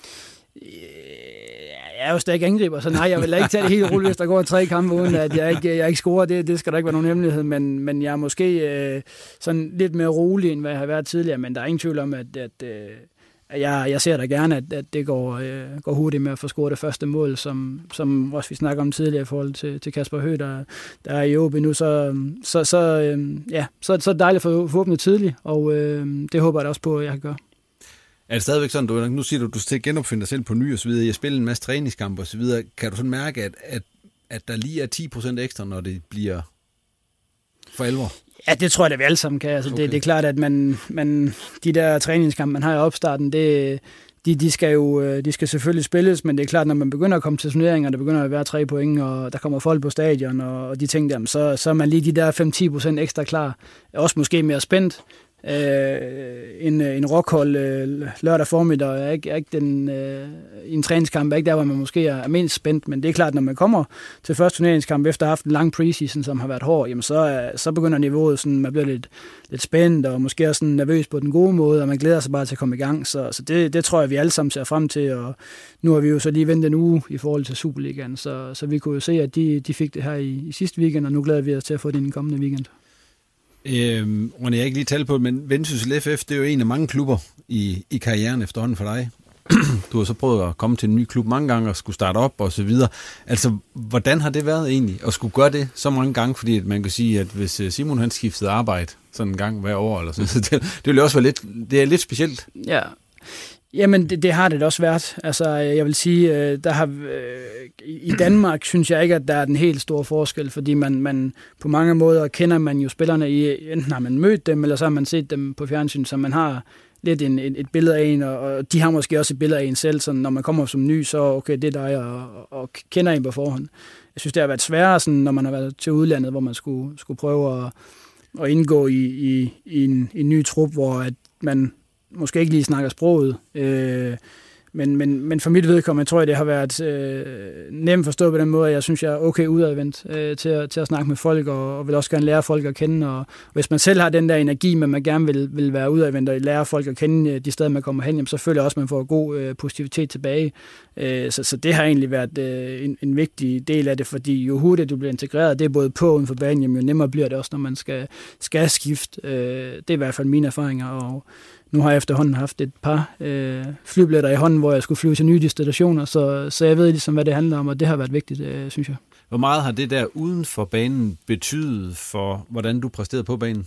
jeg er jo stadig angriber, så nej, jeg vil ikke tage det helt roligt, hvis der går tre kampe, uden at jeg ikke, jeg ikke scorer. Det, det skal der ikke være nogen hemmelighed, men, men jeg er måske øh, sådan lidt mere rolig, end hvad jeg har været tidligere, men der er ingen tvivl om, at, at, øh, jeg, jeg ser da gerne, at, at det går, øh, går hurtigt med at få scoret det første mål, som, som også vi snakker om tidligere i forhold til, til Kasper Høgh, der, der er i OB nu, så, så, så, øh, ja, så, så er det dejligt at få, få åbnet tidligt, og øh, det håber jeg da også på, at jeg kan gøre. Er det stadigvæk sådan, du, nu siger du, du skal genopfinde dig selv på ny og så videre, jeg spiller en masse træningskampe og så videre, kan du sådan mærke, at, at, at der lige er 10% ekstra, når det bliver for alvor? Ja, det tror jeg, at vi alle sammen kan. Altså, okay. det, det er klart, at man, man, de der træningskampe, man har i opstarten, det, de, de, skal jo øh, de skal selvfølgelig spilles, men det er klart, når man begynder at komme til turneringer, der begynder at være tre point, og der kommer folk på stadion, og, og de ting der, så, så er man lige de der 5-10% ekstra klar. Også måske mere spændt, øh, en, øh, en rockhold øh, lørdag formiddag er ikke, er ikke den, øh, i en træningskamp, er ikke der, hvor man måske er mindst spændt, men det er klart, når man kommer til første turneringskamp efter at have haft en lang preseason, som har været hård, jamen så, øh, så begynder niveauet sådan, man bliver lidt, lidt spændt, og måske også sådan nervøs på den gode måde, og man glæder sig bare til at komme i gang, så, så det, det tror jeg, vi alle sammen ser frem til, og nu har vi jo så lige ventet en uge i forhold til Superligaen, så, så vi kunne jo se, at de, de fik det her i, i sidste weekend, og nu glæder vi os til at få det i den kommende weekend. Øhm, og jeg har ikke lige talt på det, men Vendsyssel FF, det er jo en af mange klubber i, i karrieren efterhånden for dig. du har så prøvet at komme til en ny klub mange gange og skulle starte op og så videre. Altså, hvordan har det været egentlig at skulle gøre det så mange gange? Fordi at man kan sige, at hvis øh, Simon han skiftede arbejde sådan en gang hver år, eller sådan, så det, det ville også være lidt, det er lidt specielt. Ja, Jamen, det, det har det også været. Altså, øh, jeg vil sige, øh, der har, øh, i Danmark synes jeg ikke, at der er den helt store forskel, fordi man, man på mange måder kender man jo spillerne i, enten har man mødt dem, eller så har man set dem på fjernsyn, så man har lidt en, et, et billede af en, og, og de har måske også et billede af en selv, så når man kommer som ny, så okay, det er dig, og, og kender en på forhånd. Jeg synes, det har været sværere, sådan, når man har været til udlandet, hvor man skulle, skulle prøve at, at indgå i, i, i, en, i en ny trup, hvor at man måske ikke lige snakker sproget. Øh, men, men, men for mit vedkommende tror jeg, det har været øh, nemt forstået på den måde, at jeg synes, jeg er okay udadvendt øh, til, at, til at snakke med folk, og, og vil også gerne lære folk at kende. Og hvis man selv har den der energi, men man gerne vil, vil være udadvendt og lære folk at kende øh, de steder, man kommer hen, jamen, så føler jeg også, at man får god øh, positivitet tilbage. Øh, så, så det har egentlig været øh, en, en vigtig del af det, fordi jo hurtigere du bliver integreret, det er både på og uden for banen, jamen, jo nemmere bliver det også, når man skal, skal skifte. Øh, det er i hvert fald mine erfaringer, og nu har jeg efterhånden haft et par øh, flybilletter i hånden, hvor jeg skulle flyve til nye destinationer, så, så jeg ved ligesom, hvad det handler om, og det har været vigtigt, øh, synes jeg. Hvor meget har det der uden for banen betydet for, hvordan du præsterede på banen?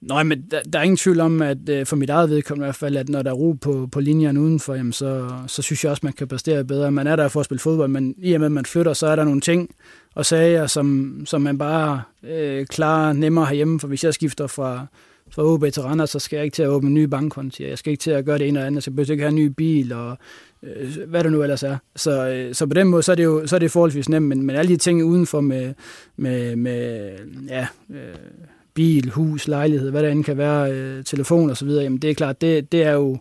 Nej, men der, der er ingen tvivl om, at øh, for mit eget vedkommende i hvert fald, at når der er ro på, på linjen udenfor, jamen, så, så synes jeg også, man kan præstere bedre. Man er der for at spille fodbold, men i og med, at man flytter, så er der nogle ting og sager, som, som man bare øh, klarer nemmere herhjemme. For hvis jeg skifter fra, fra OB til Randers, så skal jeg ikke til at åbne nye bankkonti. Jeg skal ikke til at gøre det ene og andet. Så jeg behøver ikke have en ny bil og øh, hvad det nu ellers er. Så, øh, så på den måde, så er det jo så er det forholdsvis nemt, men, men alle de ting udenfor med, med, med ja, øh, bil, hus, lejlighed, hvad der end kan være, øh, telefon og så videre, jamen det er klart, det, det er jo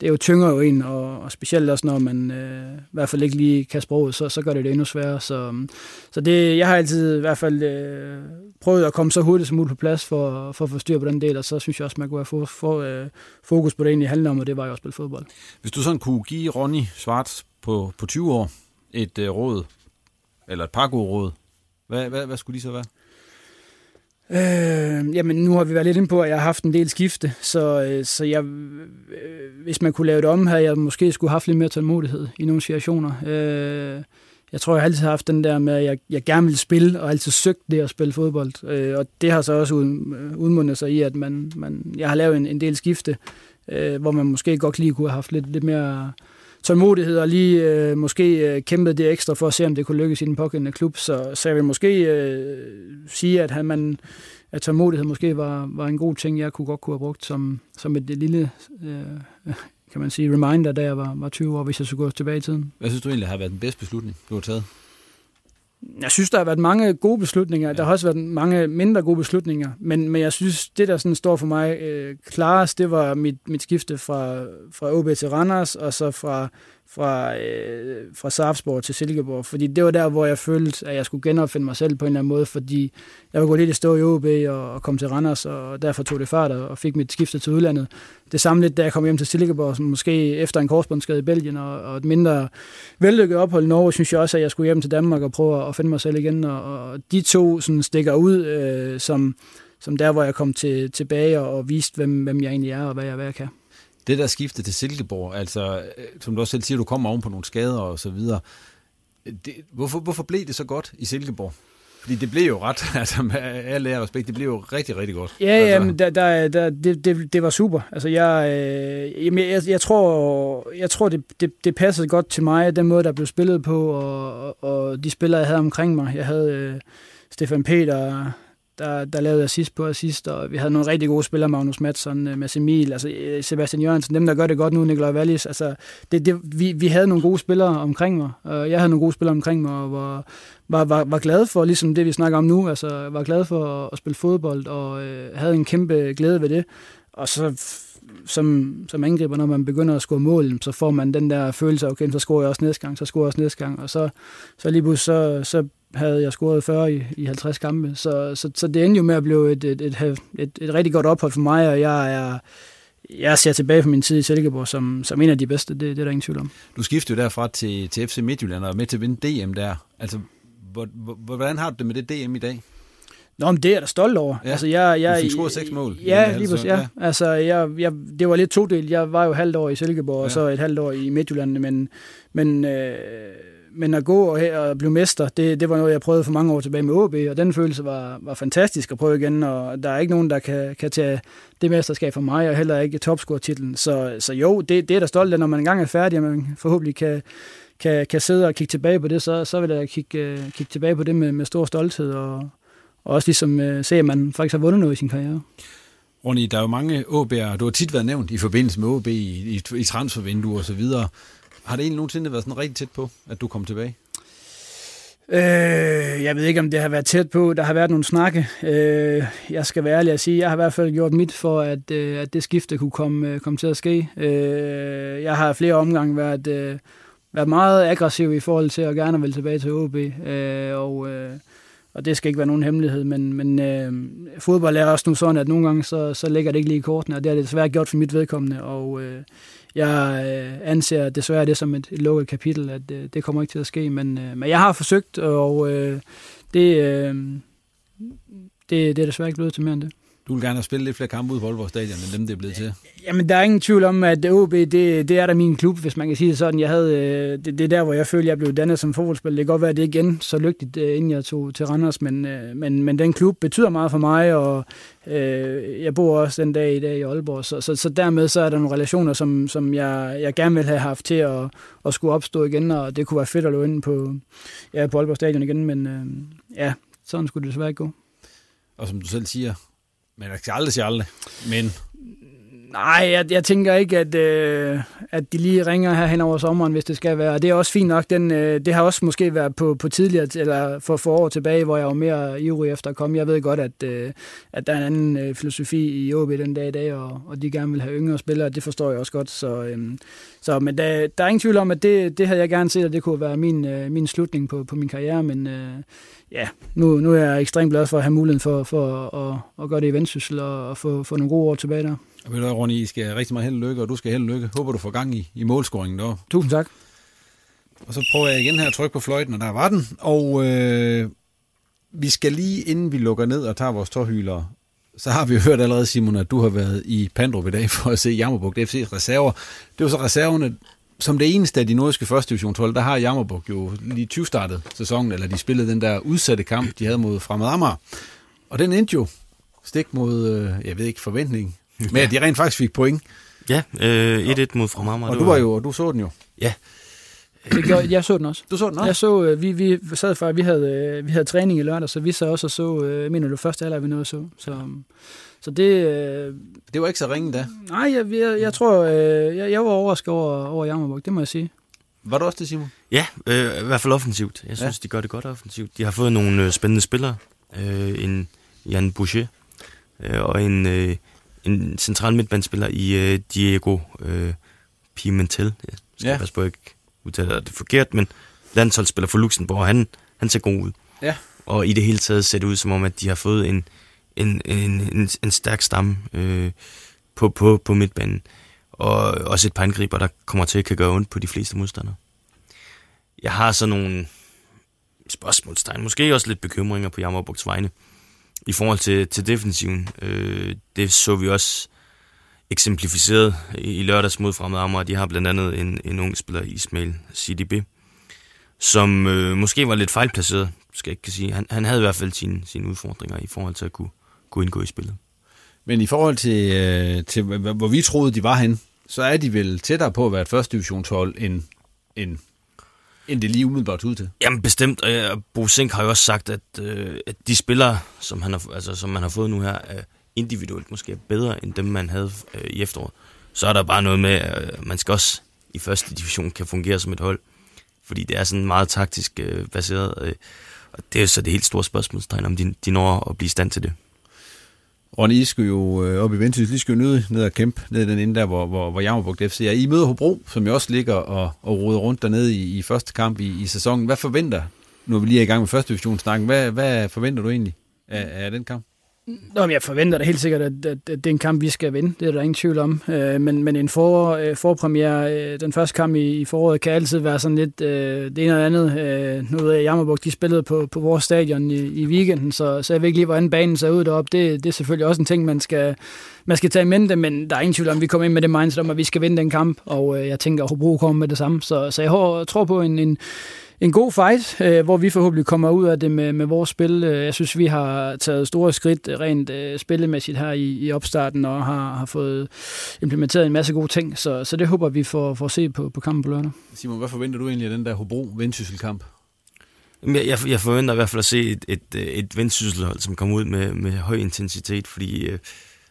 det er jo tynger jo en, og, og specielt også når man øh, i hvert fald ikke lige kan sproget, så, så gør det det endnu sværere. Så, øhm, så det, jeg har altid i hvert fald øh, prøvet at komme så hurtigt som muligt på plads for, for at få styr på den del, og så synes jeg også, man kunne have få, få, øh, fokus på det egentlig handler om, og det var jo at spille fodbold. Hvis du sådan kunne give Ronny Schwartz på, på 20 år et øh, råd, eller et par gode råd, hvad, hvad, hvad skulle de så være? Øh, jamen, nu har vi været lidt inde på, at jeg har haft en del skifte, så, øh, så jeg, øh, hvis man kunne lave det om, havde jeg måske skulle have haft lidt mere tålmodighed i nogle situationer. Øh, jeg tror, jeg har altid haft den der med, at jeg, jeg gerne vil spille, og altid søgt det at spille fodbold. Øh, og det har så også øh, udmundet sig i, at man, man, jeg har lavet en, en del skifte, øh, hvor man måske godt lige kunne have haft lidt, lidt mere tålmodighed og lige øh, måske øh, kæmpet det ekstra for at se, om det kunne lykkes i den pågældende klub. Så, så jeg vil måske øh, sige, at, han, man, at tålmodighed måske var, var en god ting, jeg kunne godt kunne have brugt som, som et, et lille øh, kan man sige, reminder, da jeg var, var 20 år, hvis jeg skulle gå tilbage i tiden. Hvad synes du egentlig har været den bedste beslutning, du har taget? Jeg synes, der har været mange gode beslutninger. Ja. Der har også været mange mindre gode beslutninger. Men, men jeg synes, det der sådan står for mig øh, klarest, det var mit, mit skifte fra, fra OB til Randers, og så fra fra, øh, fra Sarpsborg til Silkeborg, fordi det var der, hvor jeg følte, at jeg skulle genopfinde mig selv på en eller anden måde, fordi jeg var gået lidt i stå i OB og, og kom til Randers, og derfor tog det fart og fik mit skifte til udlandet. Det samme lidt, da jeg kom hjem til Silkeborg, som måske efter en korsbåndsskade i Belgien og, og et mindre vellykket ophold i Norge, synes jeg også, at jeg skulle hjem til Danmark og prøve at finde mig selv igen, og, og de to sådan, stikker ud øh, som, som der, hvor jeg kom til, tilbage og, og viste, hvem, hvem jeg egentlig er og hvad jeg, hvad jeg kan det der skifte til Silkeborg, altså, øh, som du også selv siger, du kommer oven på nogle skader og så videre. Det, hvorfor, hvorfor blev det så godt i Silkeborg? Fordi det blev jo ret, altså med alle ære respekt, det blev jo rigtig, rigtig godt. Ja, altså. jamen, der, der, der, det, det, det var super. Altså, jeg, øh, jamen, jeg, jeg tror, jeg tror det, det, det passede godt til mig, den måde, der blev spillet på, og, og de spillere, jeg havde omkring mig. Jeg havde øh, Stefan Peter, der, der lavede assist på assist, og vi havde nogle rigtig gode spillere, Magnus Madsen, øh, Mads Emil, altså øh, Sebastian Jørgensen, dem der gør det godt nu, Nikolaj Wallis, altså det, det, vi, vi havde nogle gode spillere omkring mig, og jeg havde nogle gode spillere omkring mig, og var, var, var, var glad for, ligesom det vi snakker om nu, altså var glad for at, at spille fodbold, og øh, havde en kæmpe glæde ved det, og så som, som angriber, når man begynder at score mål, så får man den der følelse af, okay, så scorer jeg også næste gang, så scorer jeg også næste gang, og så, så lige pludselig, så, så havde jeg scoret 40 i, i 50 kampe, så, så, så det endte jo med at blive et, et, et, et, et rigtig godt ophold for mig, og jeg er jeg ser tilbage på min tid i Silkeborg som, som en af de bedste, det, det er der ingen tvivl om. Du skiftede jo derfra til, til FC Midtjylland og med til at vinde DM der. Altså, hvordan har du det med det DM i dag? Nå, men det er jeg da stolt over. Ja, altså, jeg, jeg, du fik scoret seks mål. Ja, lige præcis. Ja. ja. Altså, jeg, jeg, det var lidt todelt. Jeg var jo halvt år i Silkeborg, ja. og så et halvt år i Midtjylland, men, men, øh, men at gå og, og blive mester, det, det var noget, jeg prøvede for mange år tilbage med OB, og den følelse var, var fantastisk at prøve igen, og der er ikke nogen, der kan, kan tage det mesterskab for mig, og heller ikke topscore-titlen. Så, så jo, det, det er da stolt af, når man engang er færdig, og man forhåbentlig kan, kan, kan sidde og kigge tilbage på det, så, så vil jeg kigge, øh, kigge tilbage på det med, med stor stolthed, og, og også ligesom øh, se, at man faktisk har vundet noget i sin karriere. Ronny, der er jo mange OB'er, du har tit været nævnt i forbindelse med OB i, i, i transfervinduer og så videre. Har det egentlig nogensinde været sådan rigtig tæt på, at du kom tilbage? Øh, jeg ved ikke, om det har været tæt på. Der har været nogle snakke. Øh, jeg skal være ærlig at sige, jeg har i hvert fald gjort mit for, at, øh, at det skifte kunne komme, øh, komme til at ske. Øh, jeg har flere omgange været, øh, været meget aggressiv i forhold til at gerne vil tilbage til OB. Øh, og, øh, og det skal ikke være nogen hemmelighed, men, men øh, fodbold er også nu sådan, at nogle gange så, så ligger det ikke lige i kortene, og det har det desværre gjort for mit vedkommende, og øh, jeg øh, anser desværre det som et, et lukket kapitel, at øh, det kommer ikke til at ske, men, øh, men jeg har forsøgt, og øh, det, øh, det, det er desværre ikke blevet til mere end det. Du vil gerne have spillet lidt flere kampe ude på Aalborg Stadion, end dem, det er blevet til. Jamen, der er ingen tvivl om, at OB, det, det er da min klub, hvis man kan sige det sådan. Jeg havde, øh, det, det er der, hvor jeg følte, jeg blev dannet som fodboldspiller. Det kan godt være, at det igen så lykkeligt, øh, inden jeg tog til Randers, men, øh, men, men den klub betyder meget for mig, og øh, jeg bor også den dag i dag i Aalborg, så, så, så dermed så er der nogle relationer, som, som jeg, jeg gerne vil have haft til at, at skulle opstå igen, og det kunne være fedt at løbe ind på, ja, på Aalborg Stadion igen, men øh, ja, sådan skulle det desværre ikke gå. Og som du selv siger, men jeg skal aldrig sige aldrig. Men Nej, jeg, jeg tænker ikke, at, øh, at de lige ringer her hen over sommeren, hvis det skal være. Og det er også fint nok. Den, øh, det har også måske været på, på tidligere, eller for, forår tilbage, hvor jeg var mere ivrig efter at komme. Jeg ved godt, at, øh, at der er en anden øh, filosofi i OB den dag i dag, og, og de gerne vil have yngre spillere. Det forstår jeg også godt. Så, øh, så men der, der er ingen tvivl om, at det, det havde jeg gerne set, at det kunne være min, øh, min slutning på, på min karriere. Men øh, ja, nu, nu er jeg ekstremt glad for at have muligheden for, for at, at, at gøre det i vendsyssel og at få, få nogle gode år tilbage der. Og ved du Ronny, I skal rigtig meget held og lykke, og du skal held og lykke. Håber, du får gang i, i målscoringen der. Tusind tak. Og så prøver jeg igen her at trykke på fløjten, og der var den. Og øh, vi skal lige, inden vi lukker ned og tager vores tårhylere, så har vi jo hørt allerede, Simon, at du har været i Pandrup i dag for at se Jammerburg FC's reserver. Det var så reserverne, som det eneste af de nordiske første divisionshold, der har Jammerburg jo lige 20 startet sæsonen, eller de spillede den der udsatte kamp, de havde mod Fremad Amager. Og den endte jo stik mod, øh, jeg ved ikke, forventning, men at de rent faktisk fik point. Ja, øh, 1-1 mod Fremad Amager. Og du var jo, og du så den jo. Ja. Det gjorde, jeg så den også. Du så den også? Jeg så, øh, vi, vi sad for, vi havde, vi havde træning i lørdag, så vi så også og så, jeg mener du første alder, vi nåede at så. Så, så det... Øh, det var ikke så ringe da? Nej, jeg, jeg, jeg tror, øh, jeg, jeg var overrasket over, over Jammerburg, det må jeg sige. Var du også det, Simon? Ja, øh, i hvert fald offensivt. Jeg synes, ja. de gør det godt offensivt. De har fået nogle øh, spændende spillere. Øh, en Jan Boucher øh, og en, øh, en central midtbandspiller i øh, Diego øh, Pimentel. Jeg skal ja. passe på, at jeg ikke udtaler det forkert, men landsholdsspiller for Luxembourg, han, han ser god ud. Ja. Og i det hele taget ser det ud som om, at de har fået en, en, en, en, en stærk stamme øh, på, på, på midtbanen. Og også et par angriber, der kommer til at kan gøre ondt på de fleste modstandere. Jeg har så nogle spørgsmålstegn, måske også lidt bekymringer på Jammerburgs vegne i forhold til, til defensiven. Øh, det så vi også eksemplificeret i, i lørdags mod Fremad Amager. De har blandt andet en, en ung spiller, Ismail CDB, som øh, måske var lidt fejlplaceret, skal jeg ikke sige. Han, han havde i hvert fald sine, sine udfordringer i forhold til at kunne, kunne indgå i spillet. Men i forhold til, øh, til, hvor vi troede, de var hen, så er de vel tættere på at være et første divisionshold, end, end, end det lige umiddelbart ud til. Jamen bestemt, og Bo Sink har jo også sagt, at, øh, at de spillere, som, han har, altså, som man har fået nu her, er individuelt måske er bedre, end dem man havde øh, i efteråret. Så er der bare noget med, at øh, man skal også i første division kan fungere som et hold, fordi det er sådan meget taktisk øh, baseret, øh, og det er så det helt store spørgsmålstegn, om de, de når at blive i stand til det. Ronny, I skulle jo øh, op i Vendsyssel, I skulle jo ned, ned og kæmpe ned den ende der, hvor, hvor, hvor Jammerburg FC er. I møder Hobro, som jo også ligger og, og roder rundt dernede i, i første kamp i, i sæsonen. Hvad forventer, nu er vi lige i gang med første divisionssnakken, hvad, hvad forventer du egentlig af, af den kamp? Nå, men jeg forventer da helt sikkert, at, at, at det er en kamp, vi skal vinde. Det er der ingen tvivl om. Øh, men, men en for, øh, forpremiere, øh, den første kamp i, i foråret, kan altid være sådan lidt øh, det ene eller andet. Øh, nu ved jeg, Jammerburg, de spillede på, på vores stadion i, i weekenden, så, så jeg ved ikke lige, hvordan banen ser ud deroppe. Det, det er selvfølgelig også en ting, man skal, man skal tage i mente, men der er ingen tvivl om, at vi kommer ind med det mindset om, at vi skal vinde den kamp, og øh, jeg tænker, at Hobro kommer med det samme. Så, så jeg tror på en, en en god fight, øh, hvor vi forhåbentlig kommer ud af det med, med vores spil. Øh, jeg synes, vi har taget store skridt rent øh, spillemæssigt her i, i opstarten, og har, har fået implementeret en masse gode ting, så, så det håber vi får, får se på, på kampen på lørdag. Simon, hvad forventer du egentlig af den der Hobro-Vendsyssel-kamp? Jeg, jeg, jeg forventer i hvert fald at se et, et, et vendsysselhold, som kommer ud med, med høj intensitet, fordi øh,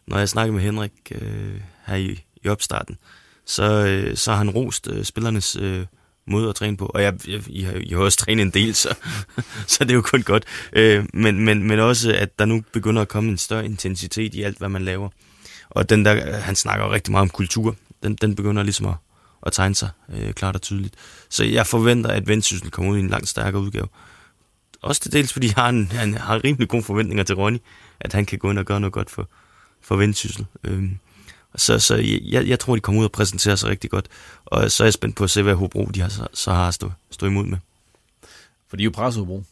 når jeg snakker med Henrik øh, her i, i opstarten, så, øh, så har han rost øh, spillernes øh, måde at træne på. Og jeg, jeg, I, har, I har også trænet en del, så, så det er jo kun godt. Øh, men, men, men også, at der nu begynder at komme en større intensitet i alt, hvad man laver. Og den der, han snakker rigtig meget om kultur. Den, den begynder ligesom at, at tegne sig øh, klart og tydeligt. Så jeg forventer, at Vendsyssel kommer ud i en langt stærkere udgave. Også til dels, fordi jeg har, en, han har rimelig gode forventninger til Ronny, at han kan gå ind og gøre noget godt for, for Vendsyssel. Øh, så, så jeg, jeg tror, de kommer ud og præsenterer sig rigtig godt. Og så er jeg spændt på at se, hvad Hobro de har, så, så har stå, stå imod med. For de er jo presset Hobro.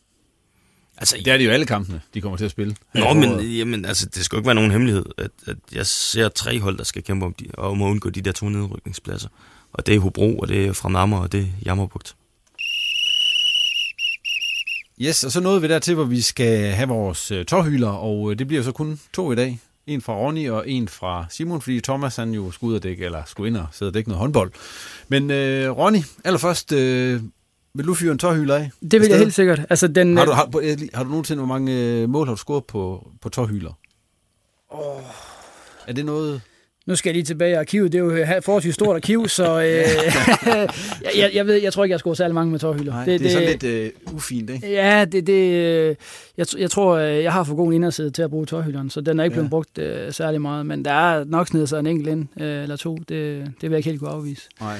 Altså, det er det jo alle kampene, de kommer til at spille. Nå, men jamen, altså, det skal jo ikke være nogen hemmelighed, at, at jeg ser tre hold, der skal kæmpe om, de, om at undgå de der to nedrykningspladser. Og det er Hobro, og det er Fremammer, og det er Jammerbugt. Yes, og så nåede vi der til, hvor vi skal have vores uh, tårhyler, og uh, det bliver så kun to i dag. En fra Ronny og en fra Simon, fordi Thomas han jo skulle ud og dække, eller skulle ind og sidde og dække noget håndbold. Men øh, Ronny, allerførst, øh, vil du fyre en tårhyler af? Det vil jeg helt sikkert. Altså, den, har, du, har, har du nogensinde, hvor mange øh, mål har du scoret på, på tårhyler? Oh. Er det noget... Nu skal jeg lige tilbage i arkivet. Det er jo et forholdsvis stort arkiv, så øh, jeg, jeg, ved, jeg tror ikke, jeg scoret særlig mange med tårhylder. Nej, det, det er sådan lidt øh, ufint, ikke? Ja, det, det, øh, jeg, jeg tror, øh, jeg har for god en inderside til at bruge tårhylderen, så den er ikke blevet ja. brugt øh, særlig meget. Men der er nok snedet sig en enkelt ind, øh, eller to. Det, det vil jeg ikke helt kunne afvise. Nej.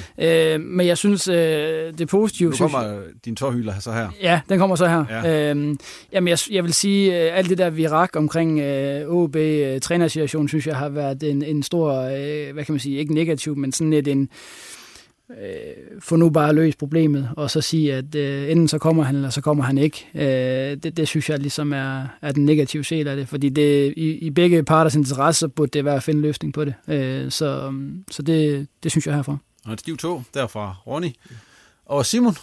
Øh, men jeg synes, øh, det positivt. Nu kommer synes, din tårhylder så her. Ja, den kommer så her. Ja. Øh, jamen, jeg, jeg vil sige, øh, alt det der virak omkring øh, OB øh, trænersituationen, synes jeg har været en, en stor, øh, hvad kan man sige, ikke negativ, men sådan lidt en øh, få nu bare løst problemet, og så sige, at øh, enten så kommer han, eller så kommer han ikke. Øh, det, det synes jeg ligesom er, er den negative del af det, fordi det, i, i begge parters interesse burde det være at finde løsning på det. Øh, så så det, det synes jeg herfra. Og et stiv to, derfra Ronny. Og Simon,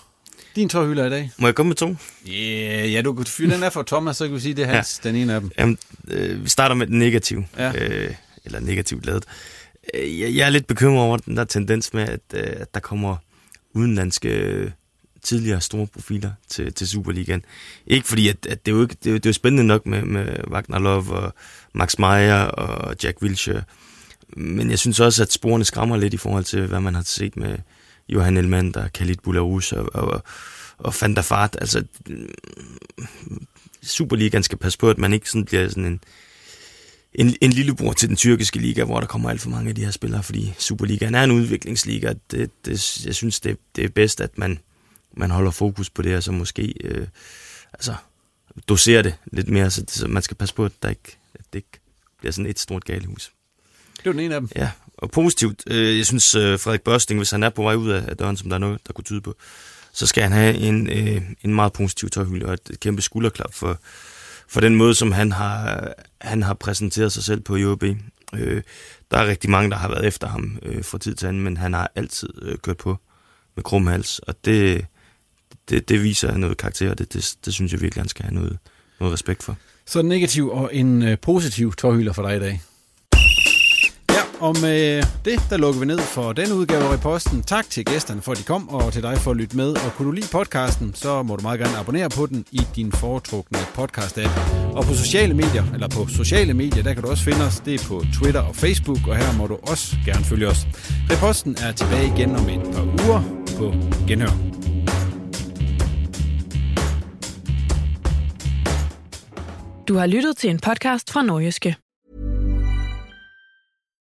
din tårhylder i dag. Må jeg komme med to? Yeah, ja, du kan fyre den af for Thomas, så kan vi sige, det er hans, ja. den ene af dem. Jamen, øh, vi starter med den negative. Ja. Øh, eller negativt lavet. Øh, jeg, jeg er lidt bekymret over den der tendens med, at, øh, at der kommer udenlandske øh, tidligere store profiler til, til Superligaen. Ikke fordi, at, at det, er jo ikke, det, er jo, det er jo spændende nok med, med Wagner Love og Max Meyer og Jack Wilshere, men jeg synes også, at sporene skræmmer lidt i forhold til, hvad man har set med Johan Elmander, Khalid Boularus og, og, og Van der Fart. Altså, mm, Superligaen skal passe på, at man ikke sådan bliver sådan en, en, en lillebror til den tyrkiske liga, hvor der kommer alt for mange af de her spillere, fordi Superligaen er en udviklingsliga. Det, det, jeg synes, det, det er bedst, at man, man holder fokus på det, og så måske øh, altså, doserer det lidt mere, så, så man skal passe på, at, der ikke, at det ikke bliver sådan et stort galehus. Det var den ene af dem. Ja, og positivt. Øh, jeg synes, øh, Frederik Børsting, hvis han er på vej ud af, af døren, som der er noget, der kunne tyde på, så skal han have en, øh, en meget positiv tøjhylde og et kæmpe skulderklap for, for den måde, som han har, han har præsenteret sig selv på IOB. Øh, der er rigtig mange, der har været efter ham øh, fra tid til anden, men han har altid øh, kørt på med krumhals, og det, det, det viser noget karakter, og det, det, det synes jeg virkelig, han skal have noget, noget respekt for. Så en negativ og en øh, positiv tårhylder for dig i dag og med det, der lukker vi ned for den udgave af Reposten. Tak til gæsterne for, at de kom, og til dig for at lytte med. Og kunne du lide podcasten, så må du meget gerne abonnere på den i din foretrukne podcast-app. Og på sociale medier, eller på sociale medier, der kan du også finde os. Det er på Twitter og Facebook, og her må du også gerne følge os. Reposten er tilbage igen om et par uger på Genhør. Du har lyttet til en podcast fra Norgeske.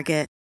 Target.